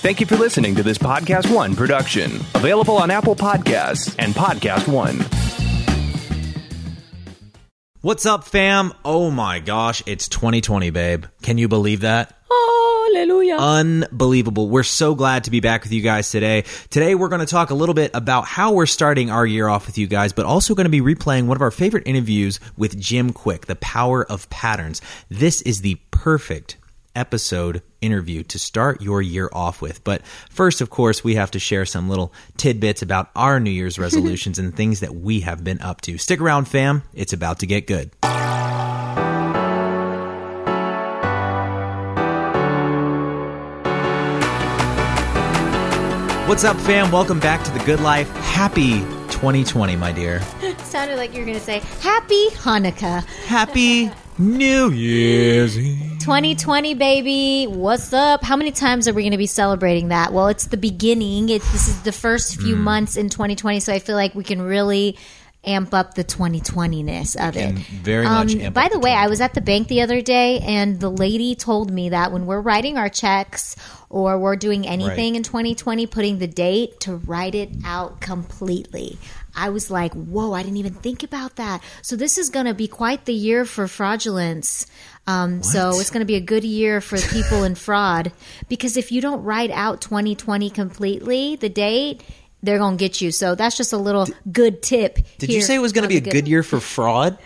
Thank you for listening to this Podcast One production, available on Apple Podcasts and Podcast One. What's up, fam? Oh my gosh, it's 2020, babe. Can you believe that? Hallelujah. Unbelievable. We're so glad to be back with you guys today. Today, we're going to talk a little bit about how we're starting our year off with you guys, but also going to be replaying one of our favorite interviews with Jim Kwik, The Power of Patterns. This is the perfect episode interview to start your year off with. But first, of course, we have to share some little tidbits about our New Year's resolutions and things that we have been up to. Stick around, fam. It's about to get good. What's up, fam? Welcome back to The Good Life. Happy 2020, my dear. Sounded like you were going to say Happy Hanukkah. Happy New Year's Eve. 2020, baby. What's up? How many times are we going to be celebrating that? Well, it's the beginning. It's, this is the first few Mm. months in 2020, so I feel like we can really amp up the 2020ness of it. very much amp by up the the way, I was at the bank the other day, and the lady told me that when we're writing our checks or we're doing anything Right. in 2020, putting the date to write it out completely. I was like, whoa, I didn't even think about that. So this is going to be quite the year for fraudulence. Um, so it's going to be a good year for people in fraud because if you don't write out 2020 completely, the date, they're going to get you. So that's just a little good tip. Did you say it was going to be a good year for fraud?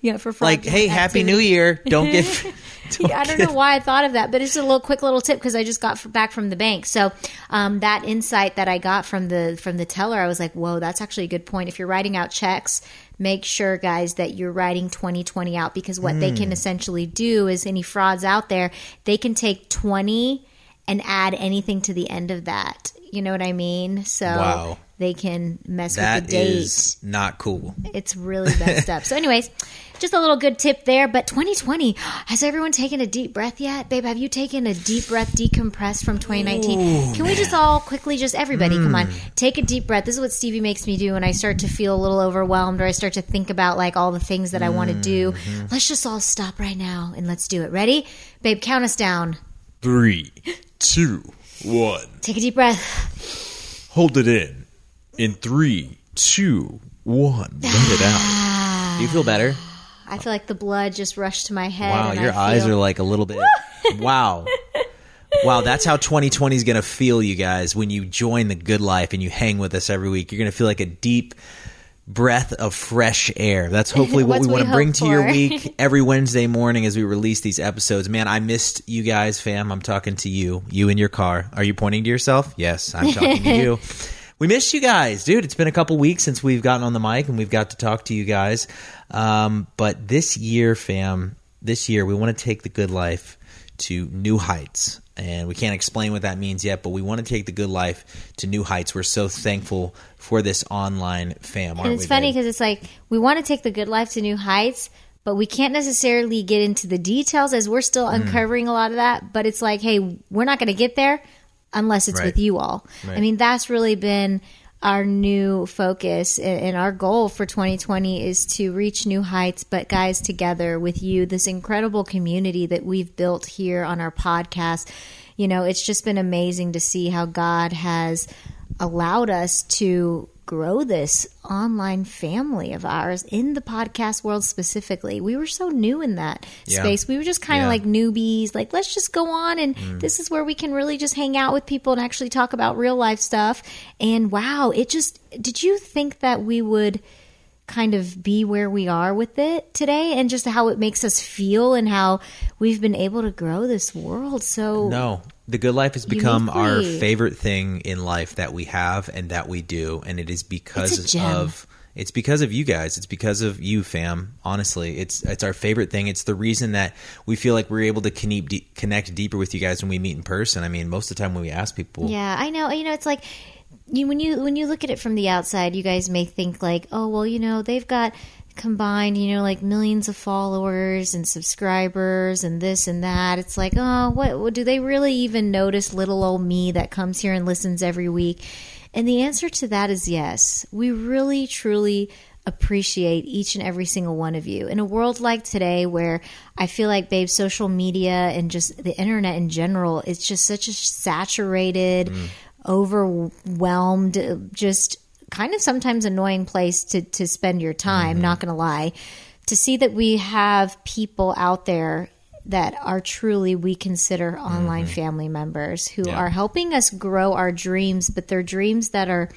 Yeah, for Like, hey, Happy New. Year. Don't get. Yeah, I don't know why I thought of that, but it's a little quick little tip because I just got back from the bank. So um, that insight that I got from the from the teller, I was like, "Whoa, that's actually a good point." If you're writing out checks, make sure, guys, that you're writing 2020 out because what they Hmm. can essentially do is any frauds out there, they can take 20 and add anything to the end of that. You know what I mean? So Wow. they can mess with That the date is not cool. it's really messed up. So, anyways, just a little good tip there. But 2020, has everyone taken a deep breath yet? Babe, have you taken a deep breath, decompressed from 2019? Can we just all quickly, just everybody, come on, mm. take a deep breath. This is what Stevie makes me do when I start to feel a little overwhelmed or I start to think about like all the things that I want to do. Mm-hmm. Let's just all stop right now and let's do it. Ready? Babe, count us down. Three, two, one. Take a deep breath. Hold it in. In three, two, one. Let it out. Do you feel better? I feel like the blood just rushed to my head. Wow, and your I eyes feel- are like a little bit. wow. Wow, that's how 2020 is going to feel, you guys, when you join the good life and you hang with us every week. You're going to feel like a deep breath of fresh air. That's hopefully what we want to bring to your week every Wednesday morning as we release these episodes. Man, I missed you guys, fam. I'm talking to you, you in your car. Are you pointing to yourself? Yes, I'm talking to you. We missed you guys, dude. It's been a couple weeks since we've gotten on the mic and we've got to talk to you guys. Um, but this year, fam, this year we want to take the good life to new heights. And we can't explain what that means yet, but we want to take the good life to new heights. We're so thankful for this online fam. Aren't And it's funny because it's like we want to take the good life to new heights, but we can't necessarily get into the details as we're still Mm. uncovering a lot of that. But it's like, hey, we're not going to get there unless it's Right. with you all. Right. I mean, that's really been our new focus and our goal for 2020 is to reach new heights but guys together with you this incredible community that we've built here on our podcast you know it's just been amazing to see how god has allowed us to grow this online family of ours in the podcast world specifically. We were so new in that Yeah. space. We were just kind of Yeah. like newbies, like let's just go on and mm. this is where we can really just hang out with people and actually talk about real life stuff. And wow, it just did you think that we would kind of be where we are with it today and just how it makes us feel and how we've been able to grow this world so No, the good life has become our favorite thing in life that we have and that we do, and it is because It's a gem. of it's because of you guys. It's because of you, fam. Honestly, it's it's our favorite thing. It's the reason that we feel like we're able to connect, de- connect deeper with you guys when we meet in person. I mean, most of the time when we ask people, Yeah, I know. You know, it's like you when you when you look at it from the outside, you guys may think like, oh well, you know, they've got combined, you know, like millions of followers and subscribers and this and that. It's like, oh, what, what do they really even notice little old me that comes here and listens every week? And the answer to that is yes. We really truly appreciate each and every single one of you. In a world like today where I feel like babe social media and just the internet in general is just such a saturated, overwhelmed uh, just kind of sometimes annoying place to to spend your time, mm-hmm. not going to lie. To see that we have people out there that are truly we consider online mm-hmm. family members who Yeah. are helping us grow our dreams, but they're dreams that are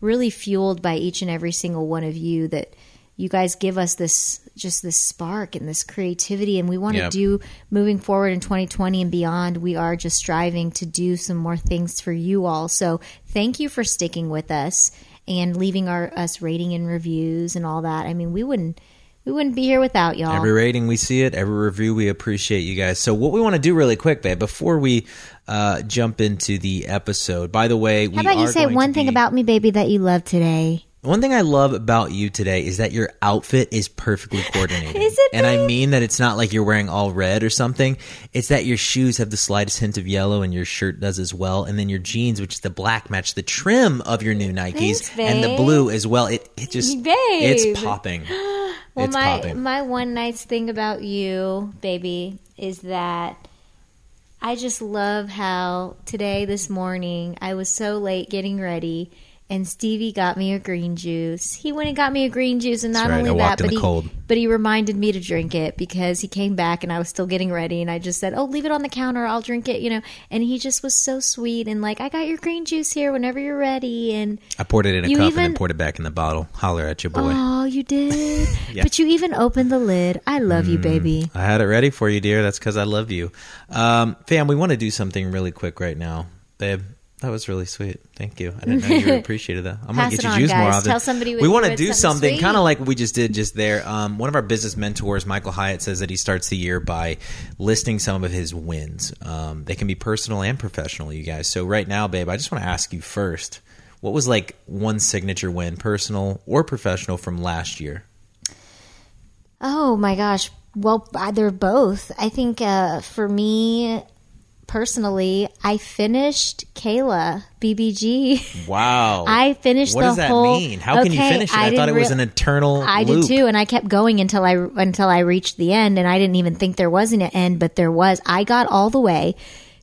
really fueled by each and every single one of you that you guys give us this just this spark and this creativity and we want Yep. to do moving forward in 2020 and beyond we are just striving to do some more things for you all so thank you for sticking with us and leaving our us rating and reviews and all that i mean we wouldn't we wouldn't be here without y'all Every rating we see it, every review we appreciate you guys. So what we want to do really quick, babe, before we uh, jump into the episode. By the way, we how about you say one thing be- about me baby that you love today One thing I love about you today is that your outfit is perfectly coordinated. Is it, And I mean that it's not like you're wearing all red or something. It's that your shoes have the slightest hint of yellow and your shirt does as well. And then your jeans, which is the black, match the trim of your new Nikes Thanks, and the blue as well. It it just Babe. it's popping. Well, it's my popping. my one nice thing about you, baby, is that I just love how today, this morning, I was so late getting ready, and Stevie got me a green juice. He went and got me a green juice, and not right. only that, but he cold. but he reminded me to drink it because he came back and I was still getting ready, and I just said, "Oh, leave it on the counter. I'll drink it," you know. And he just was so sweet and like, "I got your green juice here whenever you're ready," and I poured it in a cup and even- then poured it back in the bottle. Holler at your boy. Oh, you did. Yeah. But you even opened the lid. I love you, baby. I had it ready for you, dear. That's because I love you. Um, fam, we want to do something really quick right now. Babe, that was really sweet. Thank you. I didn't know you appreciated that. I'm gonna get you on, juice more guys. often. Tell somebody we want to do something kind of like we just did just there. Um, one of our business mentors, Michael Hyatt, says that he starts the year by listing some of his wins. Um, they can be personal and professional, you guys. So right now, babe, I just want to ask you first. What was like one signature win, personal or professional, from last year? Oh my gosh. Well, they're both. I think uh, for me personally, I finished Kayla BBG. Wow. I finished What the does that whole- mean? How can you finish it? I I, thought it was an eternal I loop. did too, and I kept going until I until I reached the end, and I didn't even think there was an end, but there was. I got all the way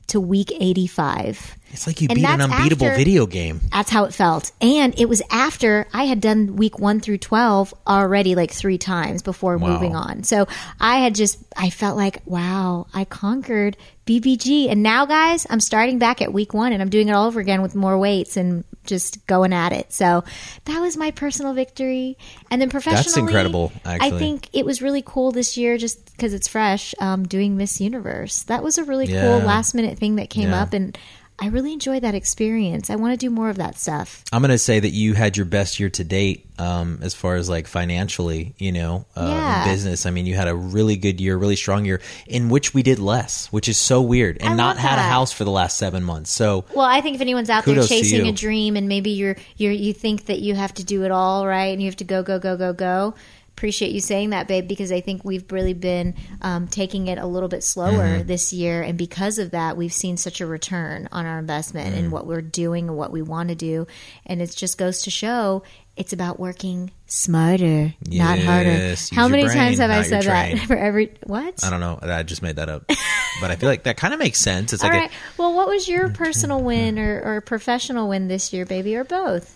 to week eighty five. It's like you And beat an unbeatable after- video game. That's how it felt. And it was after I had done week one through 12 already like three times before Wow. moving on. So I had just, I felt like, wow, I conquered BBG. And now, guys, I'm starting back at week one and I'm doing it all over again with more weights and just going at it. So that was my personal victory. And then professionally, that's incredible, I think it was really cool this year just because it's fresh um, doing Miss Universe. That was a really Yeah. cool last minute thing that came Yeah. up. And I really enjoyed that experience. I want to do more of that stuff. I'm going to say that you had your best year to date um, as far as like financially, you know, uh, Yeah. in business. I mean, you had a really good year, really strong year in which we did less, which is so weird, and I not had a house for the last seven months. So Well, I think if anyone's out there chasing a dream and maybe you're you're you think that you have to do it all right and you have to go go go go go. Appreciate you saying that, babe, because I think we've really been um, taking it a little bit slower Mm-hmm. this year, and because of that, we've seen such a return on our investment Mm. and what we're doing and what we want to do, and it just goes to show it's about working smarter, not harder. How many times have I said that for every what? I don't know. I just made that up, but I feel like that kind of makes sense. It's All like a- Well, what was your personal win or, or professional win this year, baby, or both?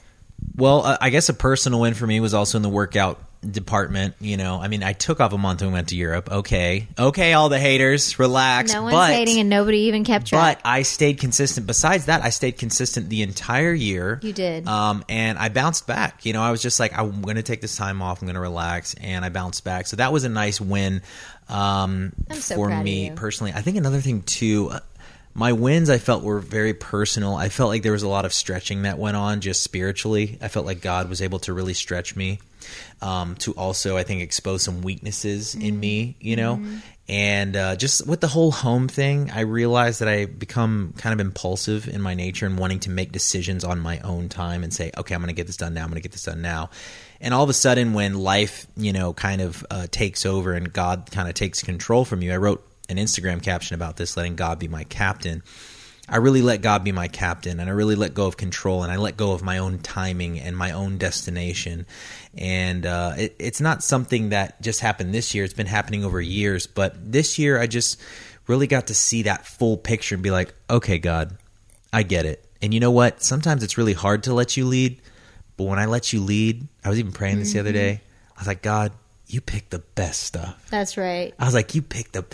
Well, uh, I guess a personal win for me was also in the workout department. You know, I mean, I took off a month and went to Europe. Okay, okay, all the haters, relax. No one's but, hating and nobody even kept track. But I stayed consistent. Besides that, I stayed consistent the entire year. You did. Um, and I bounced back. You know, I was just like, I'm going to take this time off. I'm going to relax, and I bounced back. So that was a nice win um, so for me personally. I think another thing too. uh, My wins, I felt were very personal. I felt like there was a lot of stretching that went on just spiritually. I felt like God was able to really stretch me um, to also, I think, expose some weaknesses in me, you know. And uh, just with the whole home thing, I realized that I become kind of impulsive in my nature and wanting to make decisions on my own time and say, okay, I'm going to get this done now. I'm going to get this done now. And all of a sudden, when life, you know, kind of uh, takes over and God kind of takes control from you, I wrote an Instagram caption about this, letting God be my captain. I really let God be my captain and I really let go of control and I let go of my own timing and my own destination. And uh, it, it's not something that just happened this year, it's been happening over years. But this year, I just really got to see that full picture and be like, okay, God, I get it. And you know what? Sometimes it's really hard to let you lead. But when I let you lead, I was even praying this the other day. I was like, God, you pick the best stuff. That's right. I was like, you pick the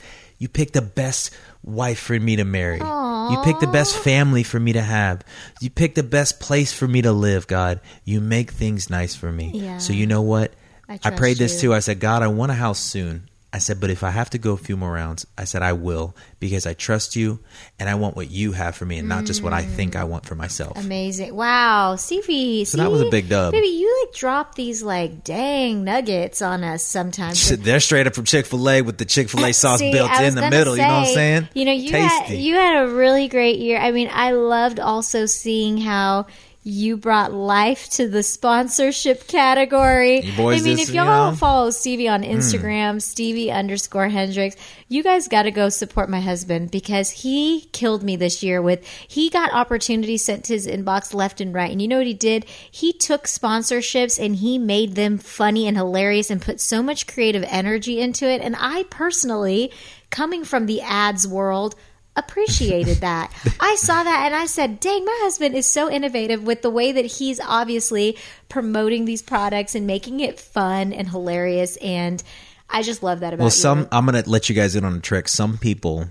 you pick the best wife for me to marry. You pick the best family for me to have. You pick the best place for me to live, God. You make things nice for me. Yeah. So you know what? I I, prayed this you. too. I said, God, I want a house soon. I said, but if I have to go a few more rounds, I said I will because I trust you and I want what you have for me and not just what I think I want for myself. Amazing. Wow. Stevie. So that was a big dub. Baby, you like drop these like dang nuggets on us sometimes. They're straight up from Chick Fil A with the Chick Fil A sauce See, built in the middle. you know what I'm saying? You know, you had you had a really great year. I mean, I loved also seeing how you brought life to the sponsorship category. Boys I mean, if y'all you know? follow Stevie on Hmm. Instagram, Stevie underscore Hendrix, you guys got to go support my husband because he killed me this year with he got opportunities sent to his inbox left and right. And you know what he did? He took sponsorships and he made them funny and hilarious and put so much creative energy into it. And I personally, coming from the ads world, appreciated that. I saw that and I said, dang, my husband is so innovative with the way that he's obviously promoting these products and making it fun and hilarious. And I just love that about him. Well, you. some I'm gonna let you guys in on a trick. Some people,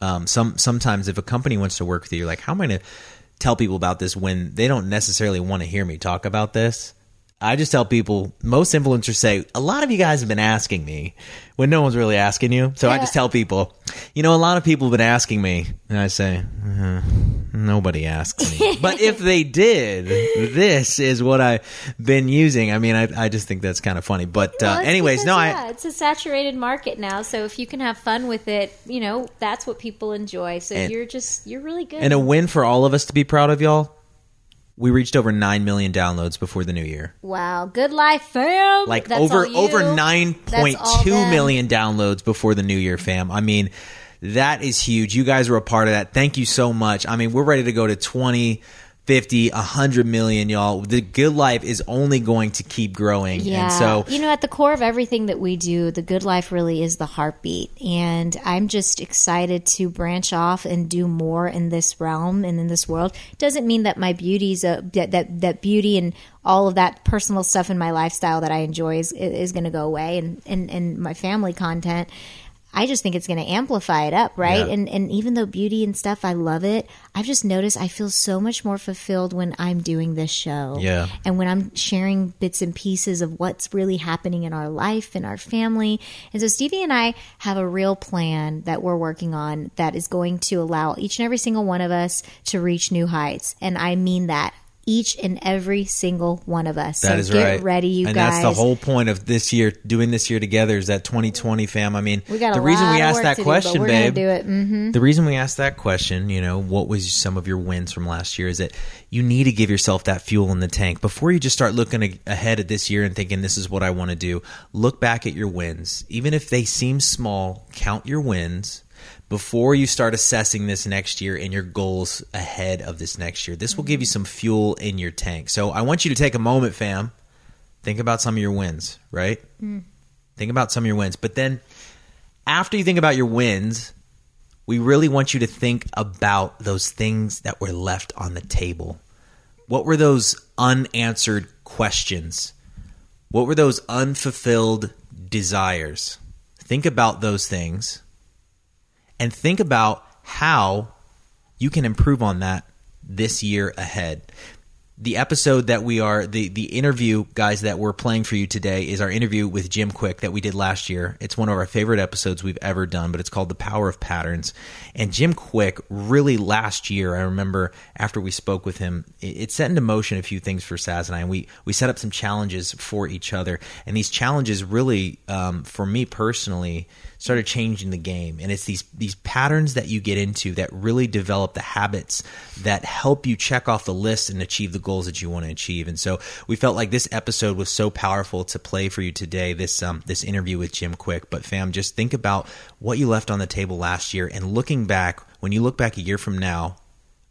um, some sometimes if a company wants to work with you, like how am I gonna tell people about this when they don't necessarily want to hear me talk about this? I just tell people most influencers say a lot of you guys have been asking me when no one's really asking you. So I just tell people, you know, a lot of people have been asking me, and I say, uh, nobody asks me. but if they did, this is what I've been using. I mean, I, I just think that's kind of funny. But Well, uh, anyways, because, no, I. it's a saturated market now. So if you can have fun with it, you know that's what people enjoy. So And- you're just you're really good. And a win for all of us to be proud of, y'all. We reached over nine million downloads before the new year. wow, good life, fam. Like That's over over nine point That's all two them. million downloads before the new year, fam. I mean, that is huge. You guys were a part of that. Thank you so much. I mean, we're ready to go to 20, 50, 100 million, y'all. The good life is only going to keep growing. Yeah. And so you know, at the core of everything that we do, the good life really is the heartbeat. And I'm just excited to branch off and do more in this realm and in this world. Doesn't mean that my beauty's a, that, that, that beauty and all of that personal stuff in my lifestyle that I enjoy is, is going to go away and, and, and my family content. I just think it's going to amplify it up, right? Yeah. And and even though beauty and stuff, I love it. I've just noticed I feel so much more fulfilled when I'm doing this show. Yeah. And when I'm sharing bits and pieces of what's really happening in our life and our family. And so Stevie and I have a real plan that we're working on that is going to allow each and every single one of us to reach new heights. And I mean that. Each and every single one of us. That so is get right. ready, you and guys. that's the whole point of this year, doing this year together, is that 2020 fam. I mean, we got the a reason lot we asked that question, do, but we're babe, gonna do it. hmm the reason we asked that question, you know, what was some of your wins from last year is that you need to give yourself that fuel in the tank before you just start looking ahead at this year and thinking this is what I want to do. Look back at your wins. Even if they seem small, count your wins before you start assessing this next year and your goals ahead of this next year. This will give you some fuel in your tank. So I want you to take a moment, fam. Think about some of your wins, right? Hmm. Think about some of your wins. But then after you think about your wins, we really want you to think about those things that were left on the table. What were those unanswered questions? What were those unfulfilled desires? Think about those things and think about how you can improve on that this year ahead. The episode that we are the the interview guys that we're playing for you today is our interview with Jim Kwik that we did last year. It's one of our favorite episodes we've ever done, but it's called The Power of Patterns. And Jim Kwik really last year, I remember after we spoke with him, it, it set into motion a few things for Saz and I. And we we set up some challenges for each other, and these challenges really, um, for me personally, started changing the game and it's these these patterns that you get into that really develop the habits that help you check off the list and achieve the goals that you want to achieve and so we felt like this episode was so powerful to play for you today this um this interview with Jim Kwik but fam just think about what you left on the table last year and looking back when you look back a year from now,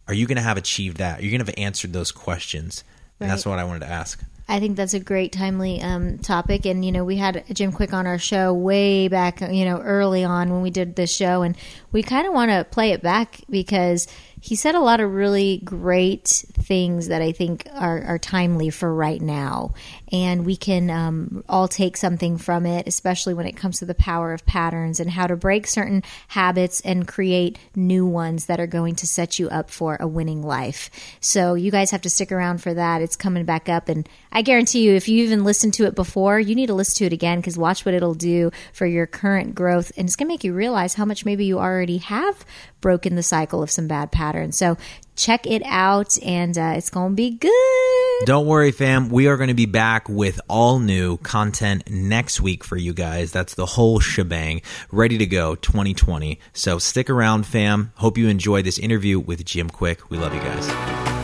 are you going to have achieved that? Are you going to have answered those questions? And that's what I wanted to ask. I think that's a great timely um, topic, and you know we had Jim Kwik on our show way back, you know, early on when we did this show, and we kind of want to play it back because he said a lot of really great things that I think are, are timely for right now, and we can um, all take something from it, especially when it comes to the power of patterns and how to break certain habits and create new ones that are going to set you up for a winning life. So you guys have to stick around for that. It's coming back up, and I guarantee you, if you even listened to it before, you need to listen to it again because watch what it'll do for your current growth, and it's going to make you realize how much maybe you already have broken the cycle of some bad patterns. So check it out, and uh, it's going to be good. Don't worry, fam. We are going to be back with all new content next week for you guys. That's the whole shebang, ready to go 2020. So stick around, fam. Hope you enjoy this interview with Jim Kwik. We love you guys.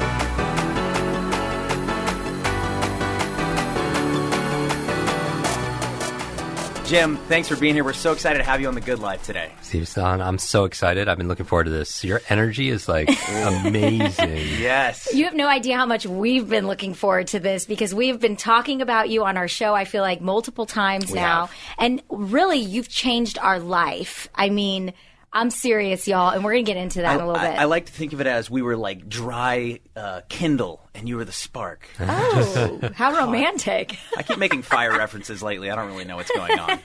Jim, thanks for being here. We're so excited to have you on The Good Life today. Steve San, I'm so excited. I've been looking forward to this. Your energy is like amazing. Yes. You have no idea how much we've been looking forward to this because we've been talking about you on our show, I feel like multiple times now. have. And really, you've changed our life. I mean, I'm serious, y'all, and we're going to get into that in a little I, bit. I like to think of it as we were like dry uh, Kindle and you were the spark. oh, how romantic. I keep making fire references lately. I don't really know what's going on.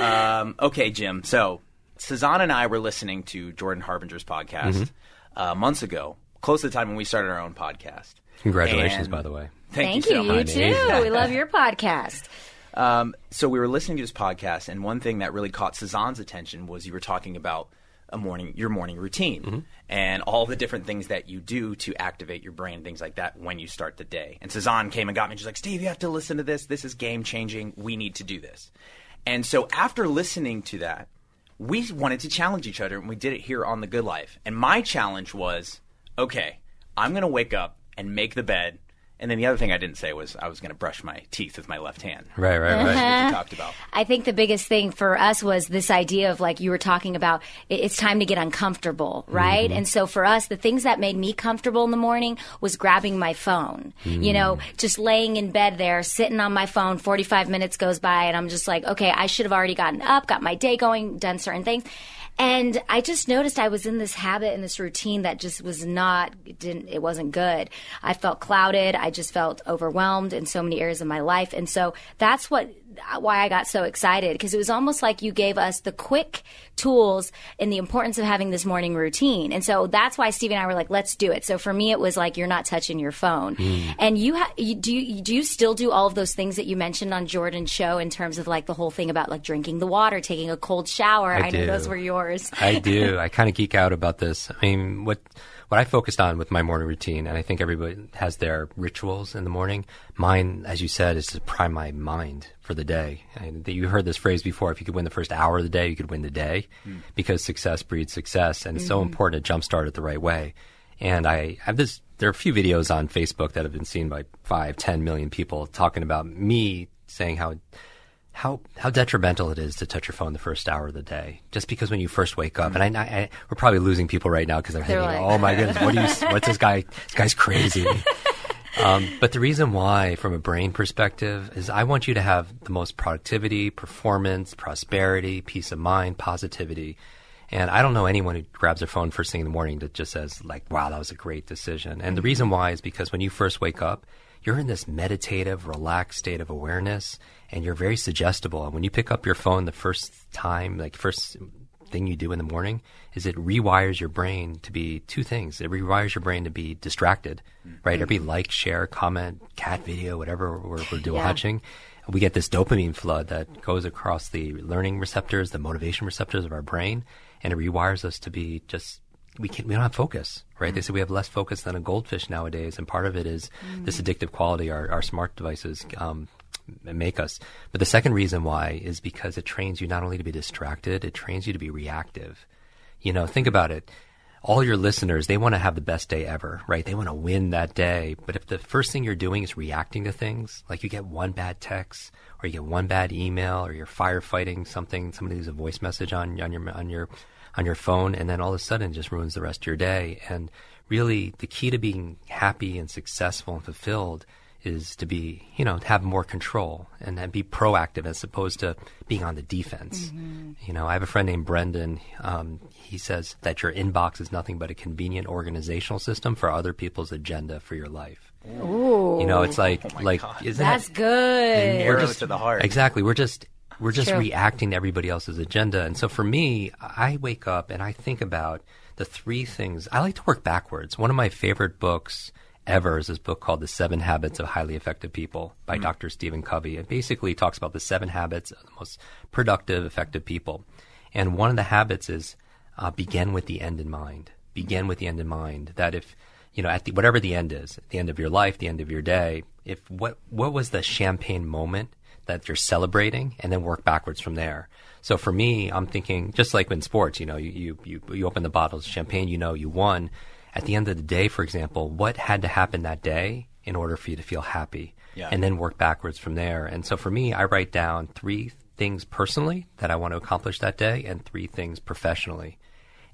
Um, okay, Jim. So, Sazan and I were listening to Jordan Harbinger's podcast uh, months ago, close to the time when we started our own podcast. Congratulations, And- by the way. Thank, Thank you you. so You much. too. We love your podcast. Um, so we were listening to this podcast, and one thing that really caught Sazan's attention was you were talking about a morning, your morning routine, and all the different things that you do to activate your brain, things like that, when you start the day. And Sazan came and got me. and She's like, "Steve, you have to listen to this. This is game changing. We need to do this." And so after listening to that, we wanted to challenge each other, and we did it here on the Good Life. And my challenge was, okay, I'm going to wake up and make the bed. And then the other thing I didn't say was I was going to brush my teeth with my left hand Right, right, right. which we uh-huh. talked about. I think the biggest thing for us was this idea of like you were talking about it's time to get uncomfortable, right? Mm-hmm. And so for us, the things that made me comfortable in the morning was grabbing my phone, mm. you know, just laying in bed there, sitting on my phone, 45 minutes goes by and I'm just like, okay, I should have already gotten up, got my day going, done certain things. And I just noticed I was in this habit and this routine that just was not, it didn't, it wasn't good. I felt clouded. I just felt overwhelmed in so many areas of my life. And so that's what, why I got so excited because it was almost like you gave us the quick tools and the importance of having this morning routine. And so that's why Steve and I were like, let's do it. So for me, it was like, you're not touching your phone. Hmm. And you, ha- you do, you, do you still do all of those things that you mentioned on Jordan's show in terms of like the whole thing about like drinking the water, taking a cold shower? I I, know those were yours. I do. I kind of geek out about this. I mean, what what I focused on with my morning routine, and I think everybody has their rituals in the morning. Mine, as you said, is to prime my mind for the day. And you heard this phrase before: if you could win the first hour of the day, you could win the day, Mm. because success breeds success, and it's so mm-hmm. important to jumpstart it the right way. And I have this. There are a few videos on Facebook that have been seen by five, ten million people talking about me saying how how how detrimental it is to touch your phone the first hour of the day, just because when you first wake up, mm. and I, I, we're probably losing people right now because they're, They're thinking, like- "Oh my goodness, what do you? What's this guy? This guy's crazy." um, but the reason why, from a brain perspective, is I want you to have the most productivity, performance, prosperity, peace of mind, positivity. And I don't know anyone who grabs their phone first thing in the morning that just says like, "Wow, that was a great decision." And the reason why is because when you first wake up, you're in this meditative, relaxed state of awareness, and you're very suggestible. And when you pick up your phone the first time, like first thing you do in the morning, is it rewires your brain to be two things. It rewires your brain to be distracted, right? Every mm-hmm. like, share, comment, cat video, whatever we're, we're doing, Yeah. watching, we get this dopamine flood that goes across the learning receptors, the motivation receptors of our brain, and it rewires us to be just we can't we don't have focus, right? They mm. say we have less focus than a goldfish nowadays, and part of it is this mm. addictive quality our, our smart devices um, make us. But the second reason why is because it trains you not only to be distracted, it trains you to be reactive. You know, think about it. All your listeners, they want to have the best day ever, right? They want to win that day. But if the first thing you're doing is reacting to things, like you get one bad text or you get one bad email or you're firefighting something, somebody leaves a voice message on, on your, on your, on your phone, and then all of a sudden it just ruins the rest of your day. And really, the key to being happy and successful and fulfilled is to be, you know, to have more control and then be proactive as opposed to being on the defense. You know, I have a friend named Brendan. Um, he says that your inbox is nothing but a convenient organizational system for other people's agenda for your life. Ooh, You know, it's like like isn't that's that, good. Arrow just- to the heart. Exactly. We're just we're just True. reacting to everybody else's agenda. And so for me, I wake up and I think about the three things. I like to work backwards. One of my favorite books ever is this book called The Seven Habits of Highly Effective People by Dr. Stephen Covey. It basically talks about the seven habits of the most productive, effective people. And one of the habits is uh, begin with the end in mind. Begin with the end in mind. That if you know, at the, whatever the end is, at the end of your life, the end of your day, if what what was the champagne moment that you're celebrating, and then work backwards from there. So for me, I'm thinking just like in sports, you know, you you you, you open the bottles of champagne, you know, you won. At the end of the day, for example, what had to happen that day in order for you to feel happy, Yeah. and then work backwards from there. And so for me, I write down three things personally that I want to accomplish that day, and three things professionally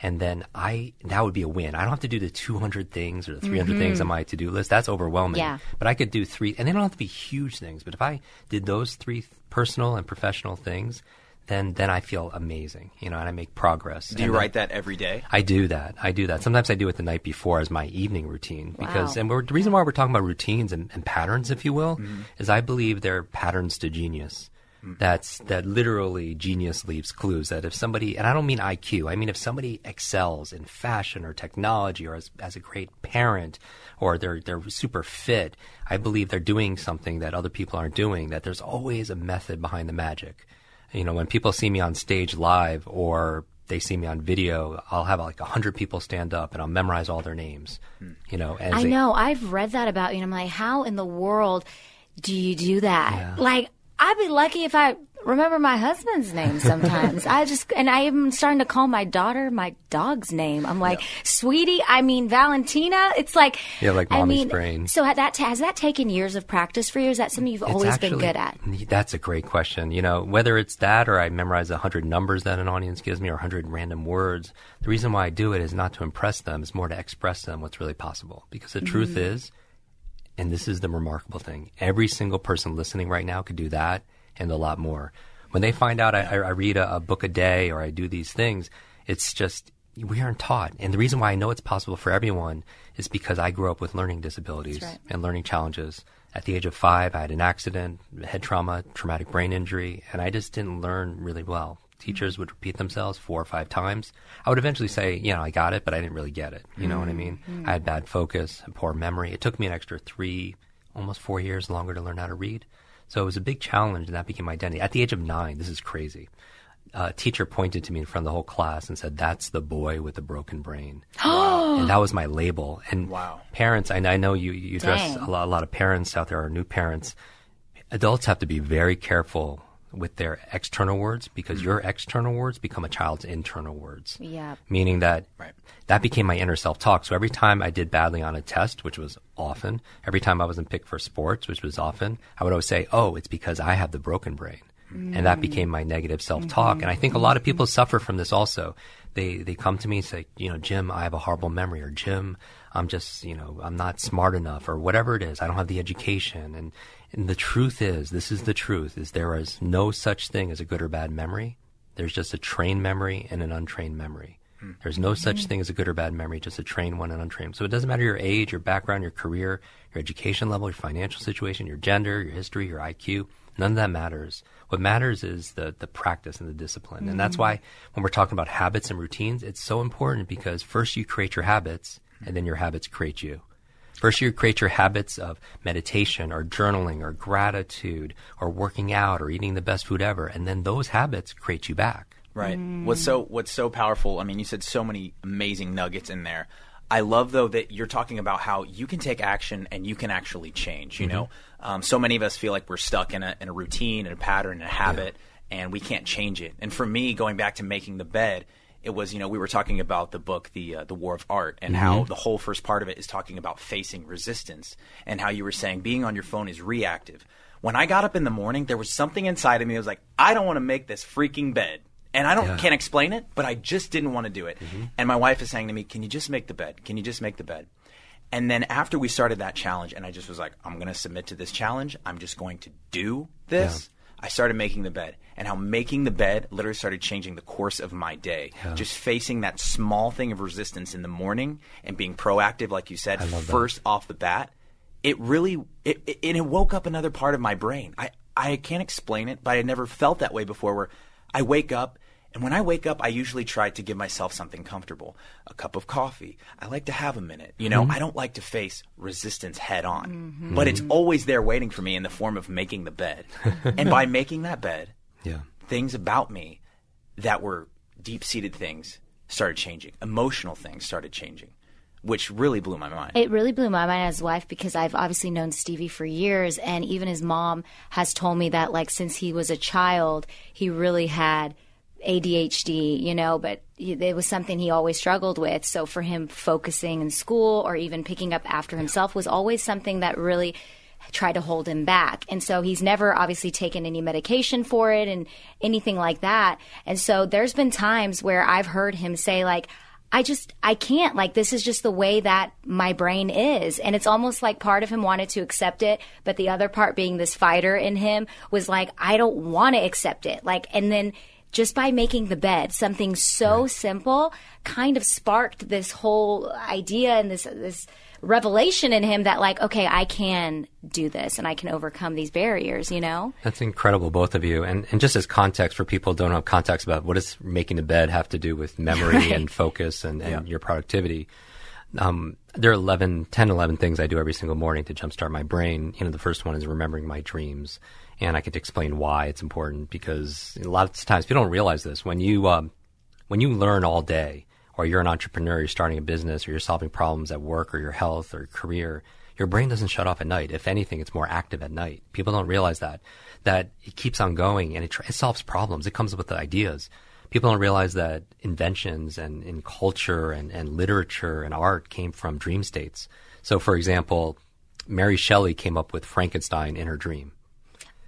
and then I that would be a win. I don't have to do the 200 things or the 300 mm-hmm. things on my to-do list. That's overwhelming. Yeah. But I could do three, and they don't have to be huge things. But if I did those three th- personal and professional things, then then I feel amazing, you know, and I make progress. Do you And then- write that every day? I do that. I do that. Sometimes I do it the night before as my evening routine because, Wow. and we're, the reason why we're talking about routines and, and patterns, if you will, Mm-hmm. is I believe they're patterns to genius. Mm. That's that literally genius leaves clues. That if somebody, and I don't mean IQ, I mean if somebody excels in fashion or technology or as, as a great parent or they're they're super fit, I believe they're doing something that other people aren't doing. That there's always a method behind the magic. You know, when people see me on stage live or they see me on video, I'll have like a hundred people stand up and I'll memorize all their names. Hmm. You know, as I know. I've read that about you, and I'm like, how in the world do you do that? Like, I'd be lucky if I remember my husband's name sometimes. I just, and I am starting to call my daughter my dog's name. I'm like, sweetie, I mean, Valentina. It's like, Yeah, like I mommy's mean, brain. So that, has that taken years of practice for you? Is that something you've It's always been good at? That's a great question. You know, whether it's that or I memorize a hundred numbers that an audience gives me or a hundred random words, the reason why I do it is not to impress them, it's more to express them what's really possible. Because the truth Mm-hmm. is, and this is the remarkable thing, every single person listening right now could do that and a lot more. When they find out I, I read a, a book a day or I do these things, it's just we aren't taught. And the reason why I know it's possible for everyone is because I grew up with learning disabilities right. and learning challenges. At the age of five, I had an accident, head trauma, traumatic brain injury, and I just didn't learn really well. Teachers would repeat themselves four or five times. I would eventually say, you know, I got it, but I didn't really get it. You know what I mean? Mm-hmm. I had bad focus, poor memory. It took me an extra three, almost four years longer to learn how to read. So it was a big challenge, and that became my identity. At the age of nine, this is crazy. A teacher pointed to me in front of the whole class and said, "That's the boy with the broken brain," and that was my label. And Wow. parents, I, I know you you address a lot, a lot of parents out there are new parents. Adults have to be very careful with their external words because mm. your external words become a child's internal words. Yeah. Meaning that Right. That became my inner self talk. So every time I did badly on a test, which was often, every time I wasn't picked for sports, which was often, I would always say, "Oh, it's because I have the broken brain." And that became my negative self talk. And I think a lot of people suffer from this also. They they come to me and say, you know, Jim, I have a horrible memory, or Jim, I'm just, you know, I'm not smart enough, or whatever it is. I don't have the education. And and the truth is, this is the truth: is there is no such thing as a good or bad memory. There's just a trained memory and an untrained memory. Mm-hmm. There's no such thing as a good or bad memory, just a trained one and untrained. So it doesn't matter your age, your background, your career, your education level, your financial situation, your gender, your history, your IQ. None of that matters. What matters is the, the practice and the discipline. And that's mm-hmm. why when we're talking about habits and routines, it's so important because first you create your habits and then your habits create you. First, you create your habits of meditation or journaling or gratitude or working out or eating the best food ever. And then those habits create you back. Right. What's so What's so powerful? I mean, you said so many amazing nuggets in there. I love though that you're talking about how you can take action and you can actually change. You know, um, so many of us feel like we're stuck in a in a routine and a pattern and a habit, and we can't change it. And for me, going back to making the bed, it was you know we were talking about the book the uh, the War of Art and how the whole first part of it is talking about facing resistance and how you were saying being on your phone is reactive. When I got up in the morning, there was something inside of me that was like, I don't want to make this freaking bed. And I don't can't explain it, but I just didn't want to do it. And my wife is saying to me, "Can you just make the bed? Can you just make the bed?" And then after we started that challenge, and I just was like, I'm going to submit to this challenge. I'm just going to do this. I started making the bed, and how making the bed literally started changing the course of my day. Just facing that small thing of resistance in the morning and being proactive, like you said, first off the bat. It really it, it, and it woke up another part of my brain. I I can't explain it, but I never felt that way before. Where I wake up and when I wake up, I usually try to give myself something comfortable. A cup of coffee. I like to have a minute. You know, mm-hmm. I don't like to face resistance head on. Mm-hmm. But it's always there waiting for me in the form of making the bed. and by making that bed, Yeah. things about me that were deep seated things started changing. Emotional things started changing, which really blew my mind. It really blew my mind as a wife because I've obviously known Stevie for years, and even his mom has told me that, like, since he was a child, he really had ADHD, you know, but it was something he always struggled with. So for him, focusing in school or even picking up after himself was always something that really tried to hold him back. And so he's never obviously taken any medication for it and anything like that. And so there's been times where I've heard him say, like, I just, I can't. Like, this is just the way that my brain is. And it's almost like part of him wanted to accept it, but the other part being this fighter in him was like, I don't want to accept it. Like, and then just by making the bed, something so simple kind of sparked this whole idea and this, this revelation in him that, like, okay, I can do this and I can overcome these barriers, you know? That's incredible, both of you. And, and just as context for people who don't have context about what does making the bed have to do with memory and focus and, and your productivity. Um, there are 11, 10, 11 things I do every single morning to jumpstart my brain. You know, the first one is remembering my dreams. And I could explain why it's important because a lot of times people don't realize this. When you, um, when you learn all day, or you're an entrepreneur, you're starting a business, or you're solving problems at work or your health or your career, your brain doesn't shut off at night. If anything, it's more active at night. People don't realize that. That it keeps on going and it, tr- it solves problems. It comes up with the ideas. People don't realize that inventions and in culture and, and literature and art came from dream states. So, for example, Mary Shelley came up with Frankenstein in her dream.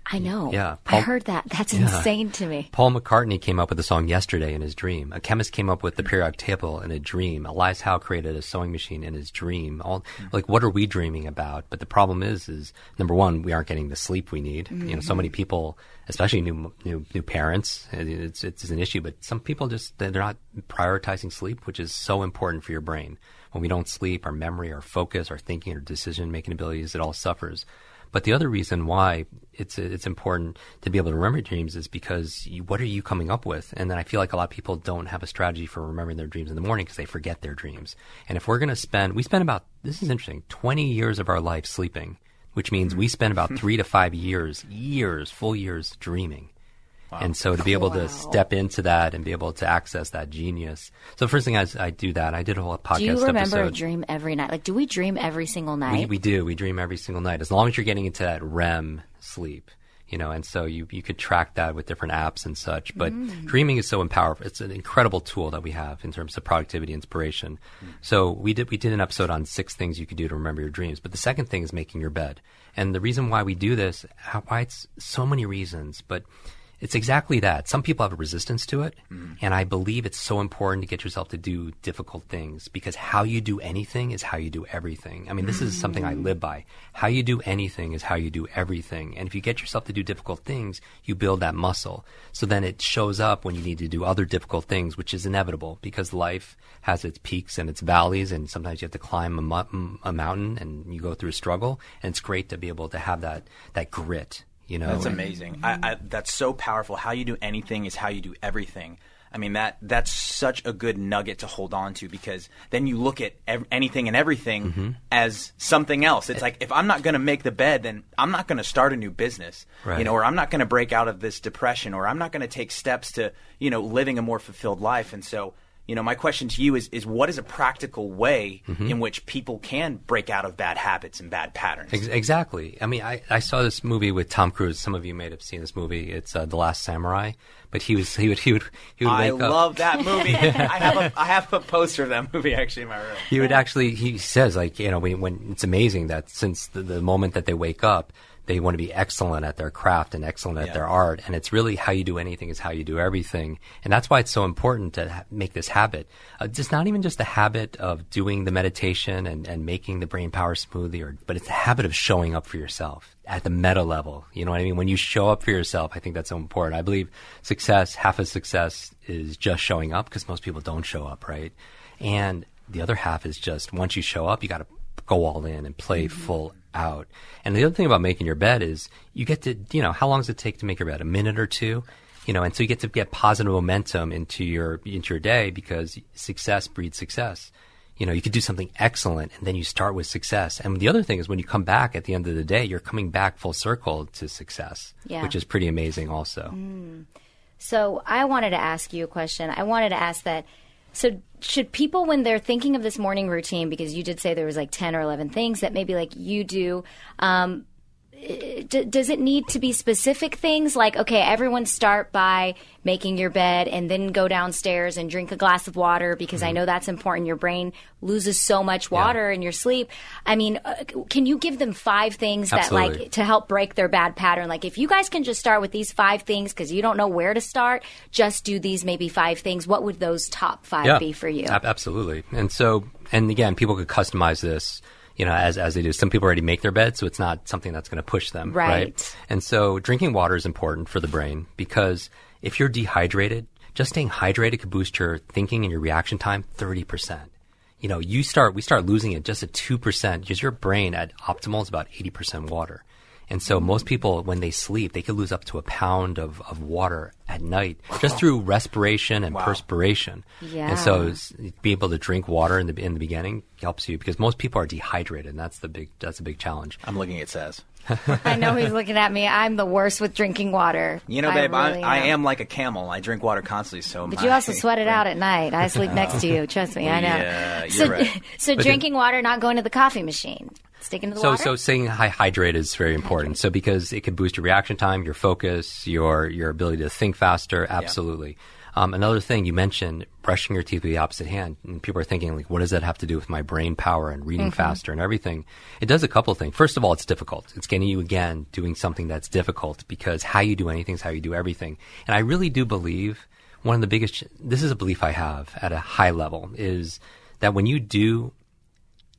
I know. Yeah, I heard that. That's insane to me. Paul McCartney came up with the song Yesterday in his dream. A chemist came up with the periodic table in a dream. Elias Howe created a sewing machine in his dream. All like what are we dreaming about? But the problem is is number one, we aren't getting the sleep we need. You know, so many mm-hmm. people, especially new new new parents, it's it's an issue, but some people just they're not prioritizing sleep, which is so important for your brain. When we don't sleep, our memory, our focus, our thinking, our decision making abilities, it all suffers. But the other reason why it's it's important to be able to remember dreams is because you, what are you coming up with? And then I feel like a lot of people don't have a strategy for remembering their dreams in the morning because they forget their dreams. And if we're going to spend, we spend about this is interesting, twenty years of our life sleeping, which means we spend about mm-hmm. three to five years, years, full years dreaming. And so to be able to step into that and be able to access that genius. So first thing I, I do that. I did a whole podcast Do you remember a dream every night? Like, do we dream every single night? We, we do. We dream every single night, as long as you're getting into that REM sleep. You know, and so you you could track that with different apps and such. But mm. dreaming is so empowering It's an incredible tool that we have in terms of productivity, inspiration. Mm. So we did we did an episode on six things you could do to remember your dreams. But the second thing is making your bed. And the reason why we do this, why it's so many reasons, but it's exactly that. Some people have a resistance to it, mm-hmm. and I believe it's so important to get yourself to do difficult things because how you do anything is how you do everything. I mean, this is something I mm-hmm. live by. How you do anything is how you do everything. And if you get yourself to do difficult things, you build that muscle. So then it shows up when you need to do other difficult things, which is inevitable because life has its peaks and its valleys, and sometimes you have to climb a, mu- a mountain and you go through a struggle. And it's great to be able to have that that grit. You know, That's and- amazing. I, I, that's so powerful. How you do anything is how you do everything. I mean that that's such a good nugget to hold on to because then you look at ev- anything and everything Mm-hmm. as something else. It's like if I'm not going to make the bed, then I'm not going to start a new business, you know, or I'm not going to break out of this depression, or I'm not going to take steps to you know living a more fulfilled life. And so, you know, my question to you is is what is a practical way Mm-hmm. in which people can break out of bad habits and bad patterns? Ex- exactly. I mean, I, I saw this movie with Tom Cruise. Some of you may have seen this movie. It's uh, The Last Samurai. But he was he would he would he would I up. love that movie. I have a I have a poster of that movie actually in my room. he would actually he says like you know when, when it's amazing that since the, the moment that they wake up They want to be excellent at their craft and excellent at Yeah. their art. And it's really how you do anything is how you do everything. And that's why it's so important to ha- make this habit. Uh, it's not even just the habit of doing the meditation and, and making the brain power smoothie, or, but it's the habit of showing up for yourself at the meta level. You know what I mean? When you show up for yourself, I think that's so important. I believe success, half of success is just showing up because most people don't show up, right? And the other half is just once you show up, you got to go all in and play full out. And the other thing about making your bed is you get to, you know, how long does it take to make your bed? A minute or two? You know, and so you get to get positive momentum into your into your day because success breeds success. You know, you could do something excellent and then you start with success. And the other thing is when you come back at the end of the day, you're coming back full circle to success, Yeah. which is pretty amazing also. Mm. So I wanted to ask you a question. I wanted to ask that. So should people, when they're thinking of this morning routine, because you did say there was like ten or eleven things that maybe like you do, um, d- does it need to be specific things? Like okay everyone start by making your bed and then go downstairs and drink a glass of water because Mm-hmm. i know that's important. Your brain loses so much water in your sleep. I mean uh, can you give them five things that like to help break their bad pattern? Like if you guys can just start with these five things because you don't know where to start just do these maybe five things. What would those top five be for you? Absolutely. And so, and again, people could customize this, you know, as, as they do. Some people already make their bed, so it's not something that's going to push them. Right. And so drinking water is important for the brain because if you're dehydrated, just staying hydrated could boost your thinking and your reaction time 30%. You know, you start, we start losing it just at 2% because your brain at optimal is about 80% water. And so most people, when they sleep, they could lose up to a pound of, of water at night just through respiration and perspiration. Yeah. And so Yeah. s- be able to drink water in the in the beginning helps you because most people are dehydrated, and that's the big that's a big challenge. I'm looking at Saz. i know he's looking at me i'm the worst with drinking water You know, babe, I, really I am like a camel. I drink water constantly, so. But my- you also sweat it out at night. I sleep next to you. Trust me, I know. Yeah, you're so, right. so drinking water, not going to the coffee machine, sticking to the So water. so staying hy- hydrated is very important. So because it can boost your reaction time, your focus, your your ability to think faster. Absolutely. Um, another thing you mentioned, brushing your teeth with the opposite hand, and people are thinking like, what does that have to do with my brain power and reading faster and everything? It does a couple of things. First of all, it's difficult. It's getting you again doing something that's difficult because how you do anything is how you do everything. And I really do believe one of the biggest. This is a belief I have at a high level is that when you do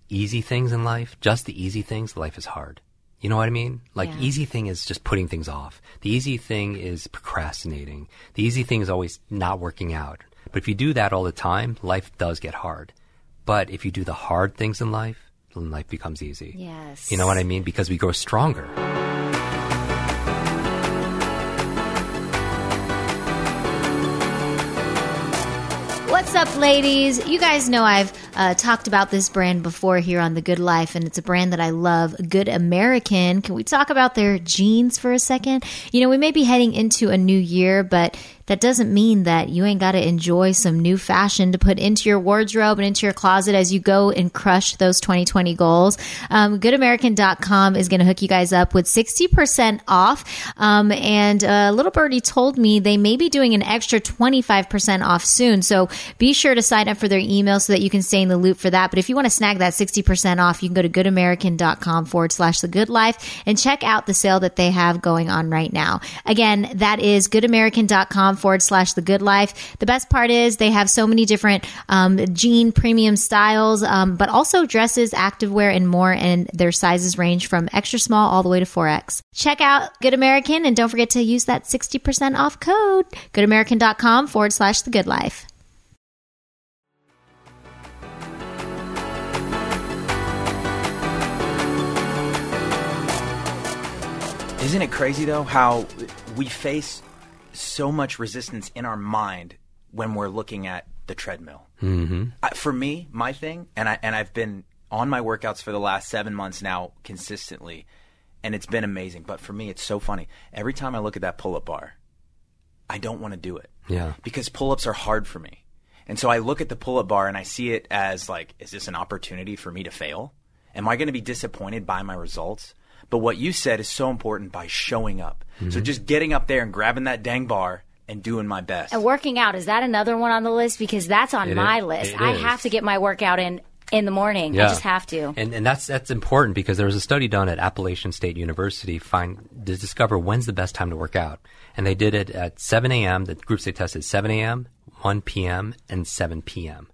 easy things in life, just the easy things, life is hard. You know what I mean? Like Yeah. easy thing is just putting things off. The easy thing is procrastinating. The easy thing is always not working out. But if you do that all the time, life does get hard. But if you do the hard things in life, then life becomes easy. Yes. You know what I mean? Because we grow stronger. Up, ladies? You guys know I've uh, talked about this brand before here on The Good Life, and it's a brand that I love, Good American. Can we talk about their jeans for a second? You know, we may be heading into a new year, but that doesn't mean that you ain't got to enjoy some new fashion to put into your wardrobe and into your closet as you go and crush those 2020 goals. Um, GoodAmerican.com is going to hook you guys up with 60% off. Um, and uh, Little Birdie told me they may be doing an extra 25% off soon. So be sure to sign up for their email so that you can stay in the loop for that. But if you want to snag that 60% off, you can go to goodamerican.com forward slash the good life and check out the sale that they have going on right now. Again, that is goodamerican.com forward slash the good life. The best part is they have so many different um, jean premium styles, um, but also dresses, activewear, and more. And their sizes range from extra small all the way to 4X. Check out Good American and don't forget to use that 60% off code. Goodamerican.com forward slash the good life. Isn't it crazy though how we face so much resistance in our mind when we're looking at the treadmill? Mm-hmm. I, for me, my thing, and I and I've been on my workouts for the last seven months now consistently, and it's been amazing. But for me, it's so funny. Every time I look at that pull-up bar, I don't want to do it. Yeah. because pull-ups are hard for me, and so I look at the pull-up bar and I see it as like, is this an opportunity for me to fail? Am I going to be disappointed by my results? But what you said is so important by showing up. So mm-hmm. just getting up there and grabbing that dang bar and doing my best. and working out is that another one on the list because that's on It my is. list. It I is. have to get my workout in in the morning. I just have to. And and that's that's important because there was a study done at Appalachian State University find to discover when's the best time to work out. And they did it at 7 a.m. The groups they tested 7 a.m., 1 p.m., and 7 p.m.